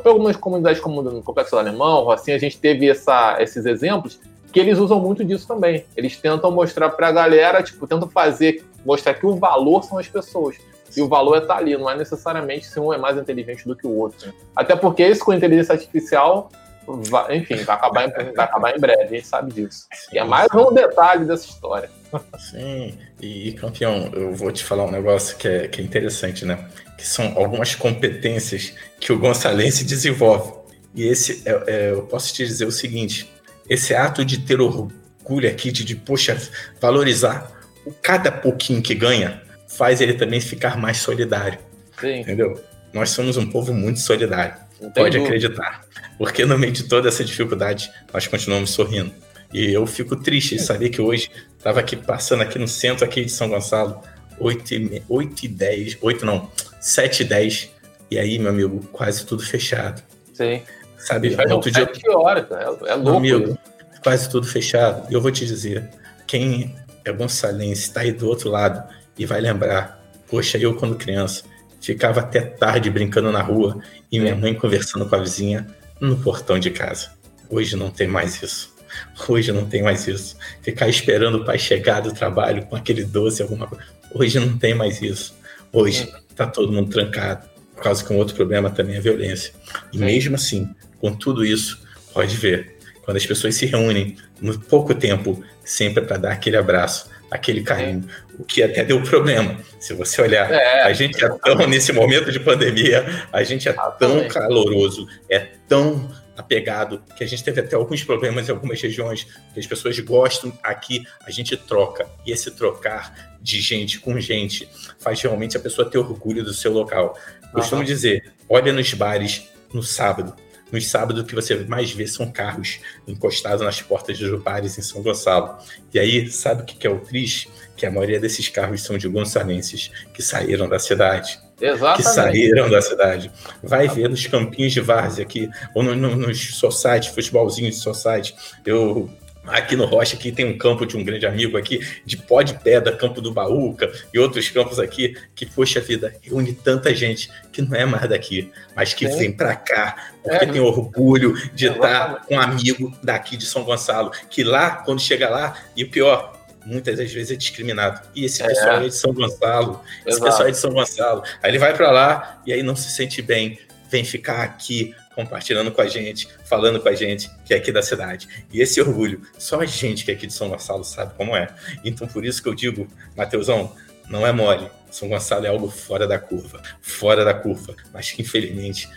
algumas comunidades como no Complexo Alemão, assim, a gente teve essa, esses exemplos que eles usam muito disso também. Eles tentam mostrar para a galera, tipo, tentam fazer, mostrar que o valor são as pessoas. E o valor é estar tá ali, não é necessariamente se um é mais inteligente do que o outro. Até porque isso com inteligência artificial vai, enfim, vai acabar, em, vai acabar em breve, a gente sabe disso. E é mais um detalhe dessa história. Sim, e campeão, eu vou te falar um negócio que é, que é interessante, né? Que são algumas competências que o Gonçalense desenvolve. E esse, é, é, eu posso te dizer o seguinte: esse ato de ter orgulho aqui, de, de poxa, valorizar o cada pouquinho que ganha, faz ele também ficar mais solidário. Sim. Entendeu? Nós somos um povo muito solidário. Pode acreditar. Porque no meio de toda essa dificuldade, nós continuamos sorrindo. E eu fico triste de saber que hoje estava aqui passando aqui no centro aqui de São Gonçalo, 8 e, 8 e 10, 8 não, 7 e 10, e aí, meu amigo, quase tudo fechado. Sim. Sabe, e outro dia... horas, é, é louco. Meu amigo, quase tudo fechado. E eu vou te dizer, quem é gonçalense, está aí do outro lado e vai lembrar, poxa, eu quando criança, ficava até tarde brincando na rua e minha mãe conversando com a vizinha no portão de casa. Hoje não tem mais isso. Hoje não tem mais isso. Ficar esperando o pai chegar do trabalho com aquele doce, alguma coisa. Hoje não tem mais isso. Hoje tá todo mundo trancado. Por causa que um outro problema também é a violência. E mesmo assim, com tudo isso, pode ver, quando as pessoas se reúnem no pouco tempo, sempre para dar aquele abraço, aquele carinho, o que até deu problema. Se você olhar, é, a gente é tão, nesse momento de pandemia, a gente é tão caloroso, é tão apegado, que a gente teve até alguns problemas em algumas regiões, que as pessoas gostam, aqui a gente troca. E esse trocar de gente com gente faz realmente a pessoa ter orgulho do seu local. Costumo dizer, olha nos bares no sábado, nos sábados, o que você mais vê são carros encostados nas portas dos bares em São Gonçalo. E aí, sabe o que é o triste? Que a maioria desses carros são de gonçalenses que saíram da cidade. Exatamente. Que saíram da cidade. Vai ver nos campinhos de várzea aqui, ou no, no, nos society, futebolzinhos de society. Eu Aqui no Rocha aqui tem um campo de um grande amigo aqui, de pó de pedra, campo do Baúca e outros campos aqui, que, poxa vida, reúne tanta gente que não é mais daqui, mas que Sim. vem para cá, porque é. tem orgulho de estar com um amigo daqui de São Gonçalo, que lá, quando chega lá, e o pior, muitas das vezes é discriminado. E esse é. pessoal é de São Gonçalo, Exato. esse pessoal é de São Gonçalo. Aí ele vai para lá e aí não se sente bem, vem ficar aqui compartilhando com a gente, falando com a gente que é aqui da cidade. E esse orgulho, só a gente que é aqui de São Gonçalo sabe como é. Então por isso que eu digo, Mateusão, não é mole. São Gonçalo é algo fora da curva, fora da curva, mas que infelizmente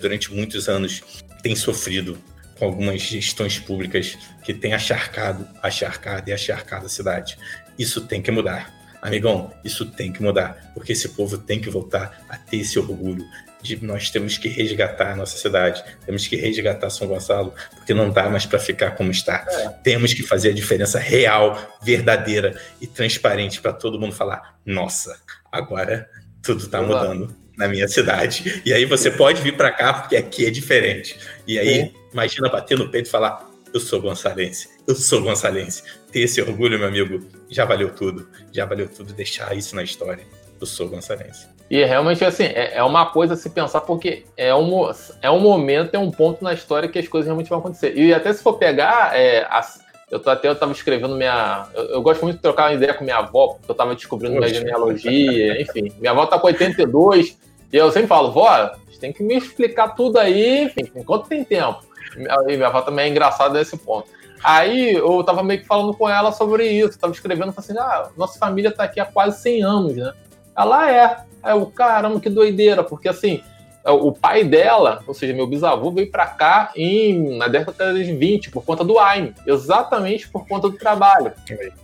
durante muitos anos tem sofrido com algumas gestões públicas que têm acharcado, acharcado e acharcado a cidade. Isso tem que mudar. Amigão, isso tem que mudar, porque esse povo tem que voltar a ter esse orgulho de nós temos que resgatar a nossa cidade, temos que resgatar São Gonçalo, porque não dá mais para ficar como está. É. Temos que fazer a diferença real, verdadeira e transparente para todo mundo falar: nossa, agora tudo está mudando na minha cidade. E aí você pode vir para cá porque aqui é diferente. E aí, imagina bater no peito e falar: eu sou gonçalense, eu sou gonçalense. Ter esse orgulho, meu amigo, já valeu tudo. Já valeu tudo deixar isso na história. Eu sou gonçalense. E realmente, assim, é, é uma coisa a se pensar, porque é um, é um momento, é um ponto na história que as coisas realmente vão acontecer. E até se for pegar, é, as, eu tô, até eu tava escrevendo minha. Eu, eu, gosto muito de trocar uma ideia com minha avó, porque eu tava descobrindo minha genealogia, enfim. Minha avó tá com 82, e eu sempre falo, vó, tem que me explicar tudo aí, enfim, enquanto tem tempo. E minha avó também é engraçada nesse ponto. Aí eu tava meio que falando com ela sobre isso, tava escrevendo, assim, ah, nossa família tá aqui há quase 100 anos, né? Ela é. Aí eu, caramba, que doideira, porque assim, o pai dela, ou seja, meu bisavô, veio para cá em, na década de 20 por conta do AIM, exatamente por conta do trabalho.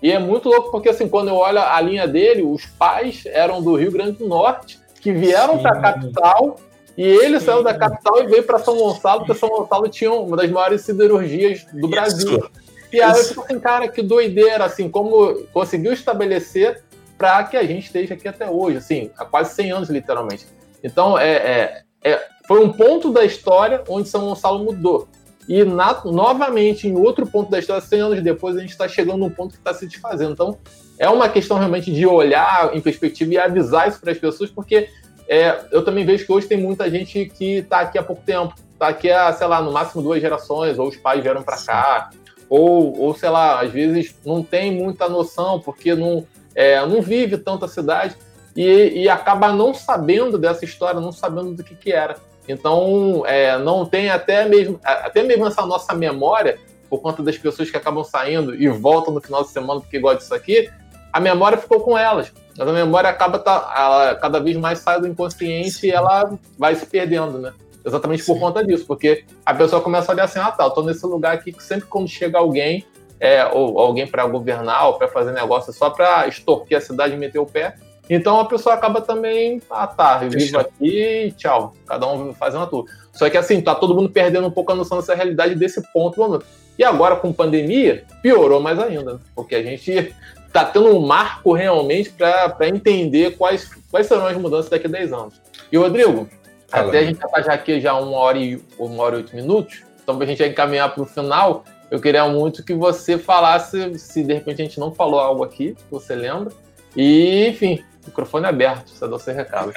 E é muito louco porque assim, quando eu olho a linha dele, os pais eram do Rio Grande do Norte, que vieram para a capital e ele Sim. saiu da capital e veio para São Gonçalo, porque São Gonçalo tinha uma das maiores siderurgias do Isso. Brasil. E aí eu fico assim, cara, que doideira, assim, como conseguiu estabelecer para que a gente esteja aqui até hoje, assim, há quase 100 anos, literalmente. Então, é, é, é foi um ponto da história onde São Gonçalo mudou. E, na, novamente, em outro ponto da história, 100 anos depois, a gente está chegando num ponto que está se desfazendo. Então, é uma questão realmente de olhar em perspectiva e avisar isso para as pessoas, porque é, eu também vejo que hoje tem muita gente que está aqui há pouco tempo, está aqui há, sei lá, no máximo duas gerações, ou os pais vieram para cá, ou, ou, sei lá, às vezes não tem muita noção, porque não, é, não vive tanto a cidade e, e, acaba não sabendo dessa história, não sabendo do que, que era. Então, é, não tem até mesmo, até mesmo essa nossa memória, por conta das pessoas que acabam saindo e voltam no final de semana porque gostam disso aqui, a memória ficou com elas. Mas a memória acaba tá, ela cada vez mais sai do inconsciente Sim. e ela vai se perdendo, né? Exatamente Sim. por conta disso, porque a pessoa começa a olhar assim, ah tá, eu tô nesse lugar aqui que sempre quando chega alguém, é, ou alguém para governar ou para fazer negócio só para extorquir a cidade e meter o pé. Então a pessoa acaba também, ah tá, eu vivo aqui e tchau, cada um fazendo a tua. Só que assim, tá todo mundo perdendo um pouco a noção dessa realidade desse ponto. E agora com pandemia, piorou mais ainda, né? porque a gente tá tendo um marco realmente para entender quais, quais serão as mudanças daqui a 10 anos. E Rodrigo, Fala. até a gente tá já aqui já uma hora e uma hora e oito minutos, então a gente encaminhar para o final, eu queria muito que você falasse se de repente a gente não falou algo aqui, você lembra. E, enfim, microfone aberto, você dá o seu recado.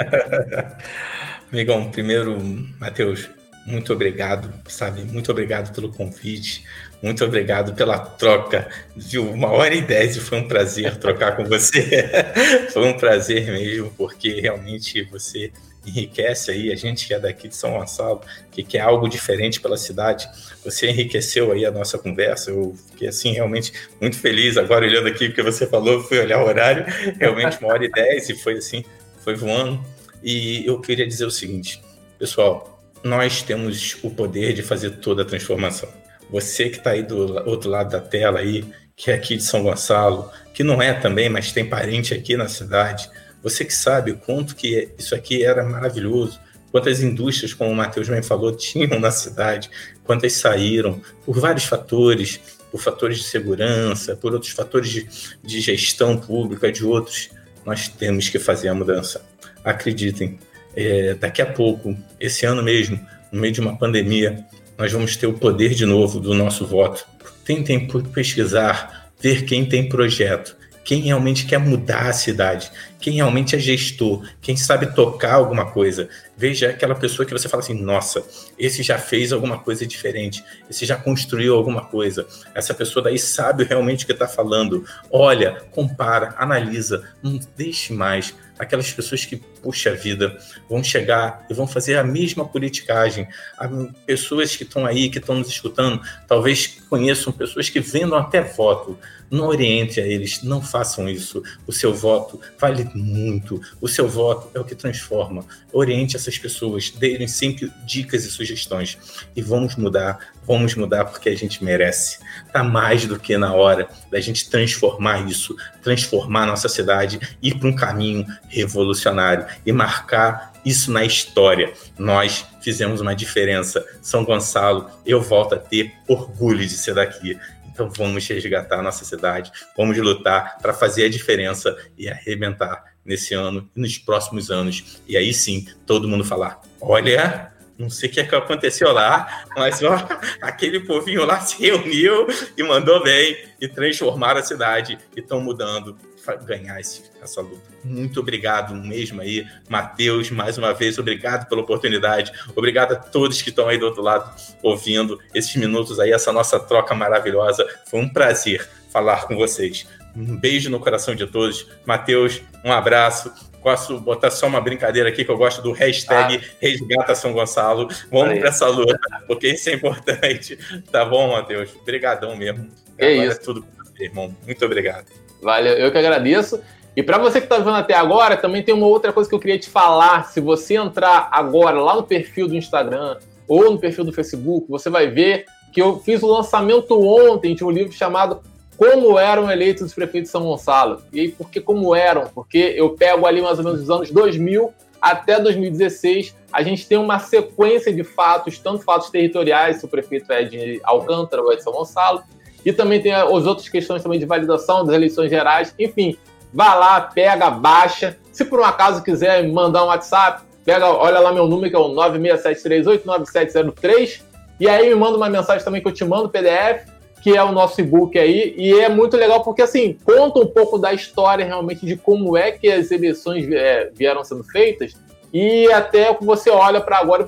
Amigão, primeiro, Matheus, muito obrigado, sabe? Muito obrigado pelo convite, muito obrigado pela troca. de Uma hora e dez foi um prazer trocar com você. foi um prazer mesmo, porque realmente você enriquece aí a gente que é daqui de São Gonçalo, que quer algo diferente pela cidade. Você enriqueceu aí a nossa conversa. Eu fiquei assim realmente muito feliz agora olhando aqui porque você falou, fui olhar o horário, realmente uma hora e dez e foi assim, foi voando. E eu queria dizer o seguinte, pessoal, nós temos o poder de fazer toda a transformação. Você que está aí do outro lado da tela aí, que é aqui de São Gonçalo, que não é também, mas tem parente aqui na cidade, você que sabe o quanto que isso aqui era maravilhoso, quantas indústrias, como o Matheus bem falou, tinham na cidade, quantas saíram, por vários fatores, por fatores de segurança, por outros fatores de, de gestão pública, de outros, nós temos que fazer a mudança. Acreditem, é, daqui a pouco, esse ano mesmo, no meio de uma pandemia, nós vamos ter o poder de novo do nosso voto. Tentem pesquisar, ver quem tem projeto, quem realmente quer mudar a cidade, quem realmente é gestor, quem sabe tocar alguma coisa. Veja aquela pessoa que você fala assim: nossa, esse já fez alguma coisa diferente, esse já construiu alguma coisa. Essa pessoa daí sabe realmente o que está falando. Olha, compara, analisa, não deixe mais aquelas pessoas que, puxa vida, vão chegar e vão fazer a mesma politicagem. Há pessoas que estão aí, que estão nos escutando, talvez conheçam pessoas que vendam até voto. Não oriente a eles, não façam isso. O seu voto vale muito. O seu voto é o que transforma. Oriente essas pessoas, dêem sempre dicas e sugestões. E vamos mudar, vamos mudar porque a gente merece. Está mais do que na hora da gente transformar isso, transformar nossa cidade, ir para um caminho revolucionário e marcar isso na história. Nós fizemos uma diferença. São Gonçalo, eu volto a ter orgulho de ser daqui. Então vamos resgatar a nossa cidade, vamos lutar para fazer a diferença e arrebentar nesse ano e nos próximos anos. E aí sim, todo mundo falar: olha, não sei o que, é que aconteceu lá, mas ó, aquele povinho lá se reuniu e mandou bem e transformaram a cidade e estão mudando ganhar esse, essa luta. Muito obrigado mesmo aí, Matheus, mais uma vez, obrigado pela oportunidade, obrigado a todos que estão aí do outro lado ouvindo esses minutos aí, essa nossa troca maravilhosa. Foi um prazer falar com vocês. Um beijo no coração de todos. Matheus, um abraço. Posso botar só uma brincadeira aqui que eu gosto do hashtag ah. Resgata São Gonçalo. Vamos para essa luta, porque isso é importante. Tá bom, Matheus? Obrigadão mesmo. É Agora isso. É tudo irmão. Muito obrigado. Valeu, eu que agradeço. E para você que está vendo até agora, também tem uma outra coisa que eu queria te falar. Se você entrar agora lá no perfil do Instagram ou no perfil do Facebook, você vai ver que eu fiz o lançamento ontem de um livro chamado Como Eram Eleitos os Prefeitos de São Gonçalo. E por que como eram? Porque eu pego ali mais ou menos dos anos 2000 até 2016, a gente tem uma sequência de fatos, tanto fatos territoriais, se o prefeito é de Alcântara ou é de São Gonçalo, e também tem as outras questões também de validação das eleições gerais. Enfim, vá lá, pega, baixa. Se por um acaso quiser mandar um WhatsApp, pega, olha lá meu número que é o 967389703 e aí me manda uma mensagem também que eu te mando PDF, que é o nosso e-book aí, e é muito legal porque assim, conta um pouco da história realmente de como é que as eleições é, vieram sendo feitas e até você olha para agora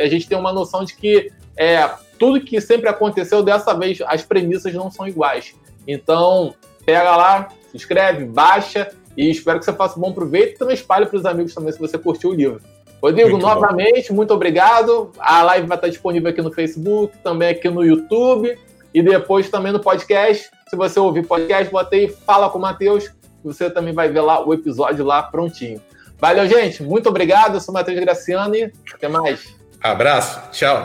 a gente tem uma noção de que é, tudo que sempre aconteceu, dessa vez as premissas não são iguais. Então, pega lá, se inscreve, baixa e espero que você faça um bom proveito e também espalhe para os amigos também se você curtiu o livro. Rodrigo, muito novamente, bom. muito obrigado. A live vai estar disponível aqui no Facebook, também aqui no YouTube e depois também no podcast. Se você ouvir podcast, bota aí, fala com o Matheus, você também vai ver lá o episódio lá prontinho. Valeu, gente. Muito obrigado. Eu sou o Matheus Graciano e até mais. Abraço. Tchau.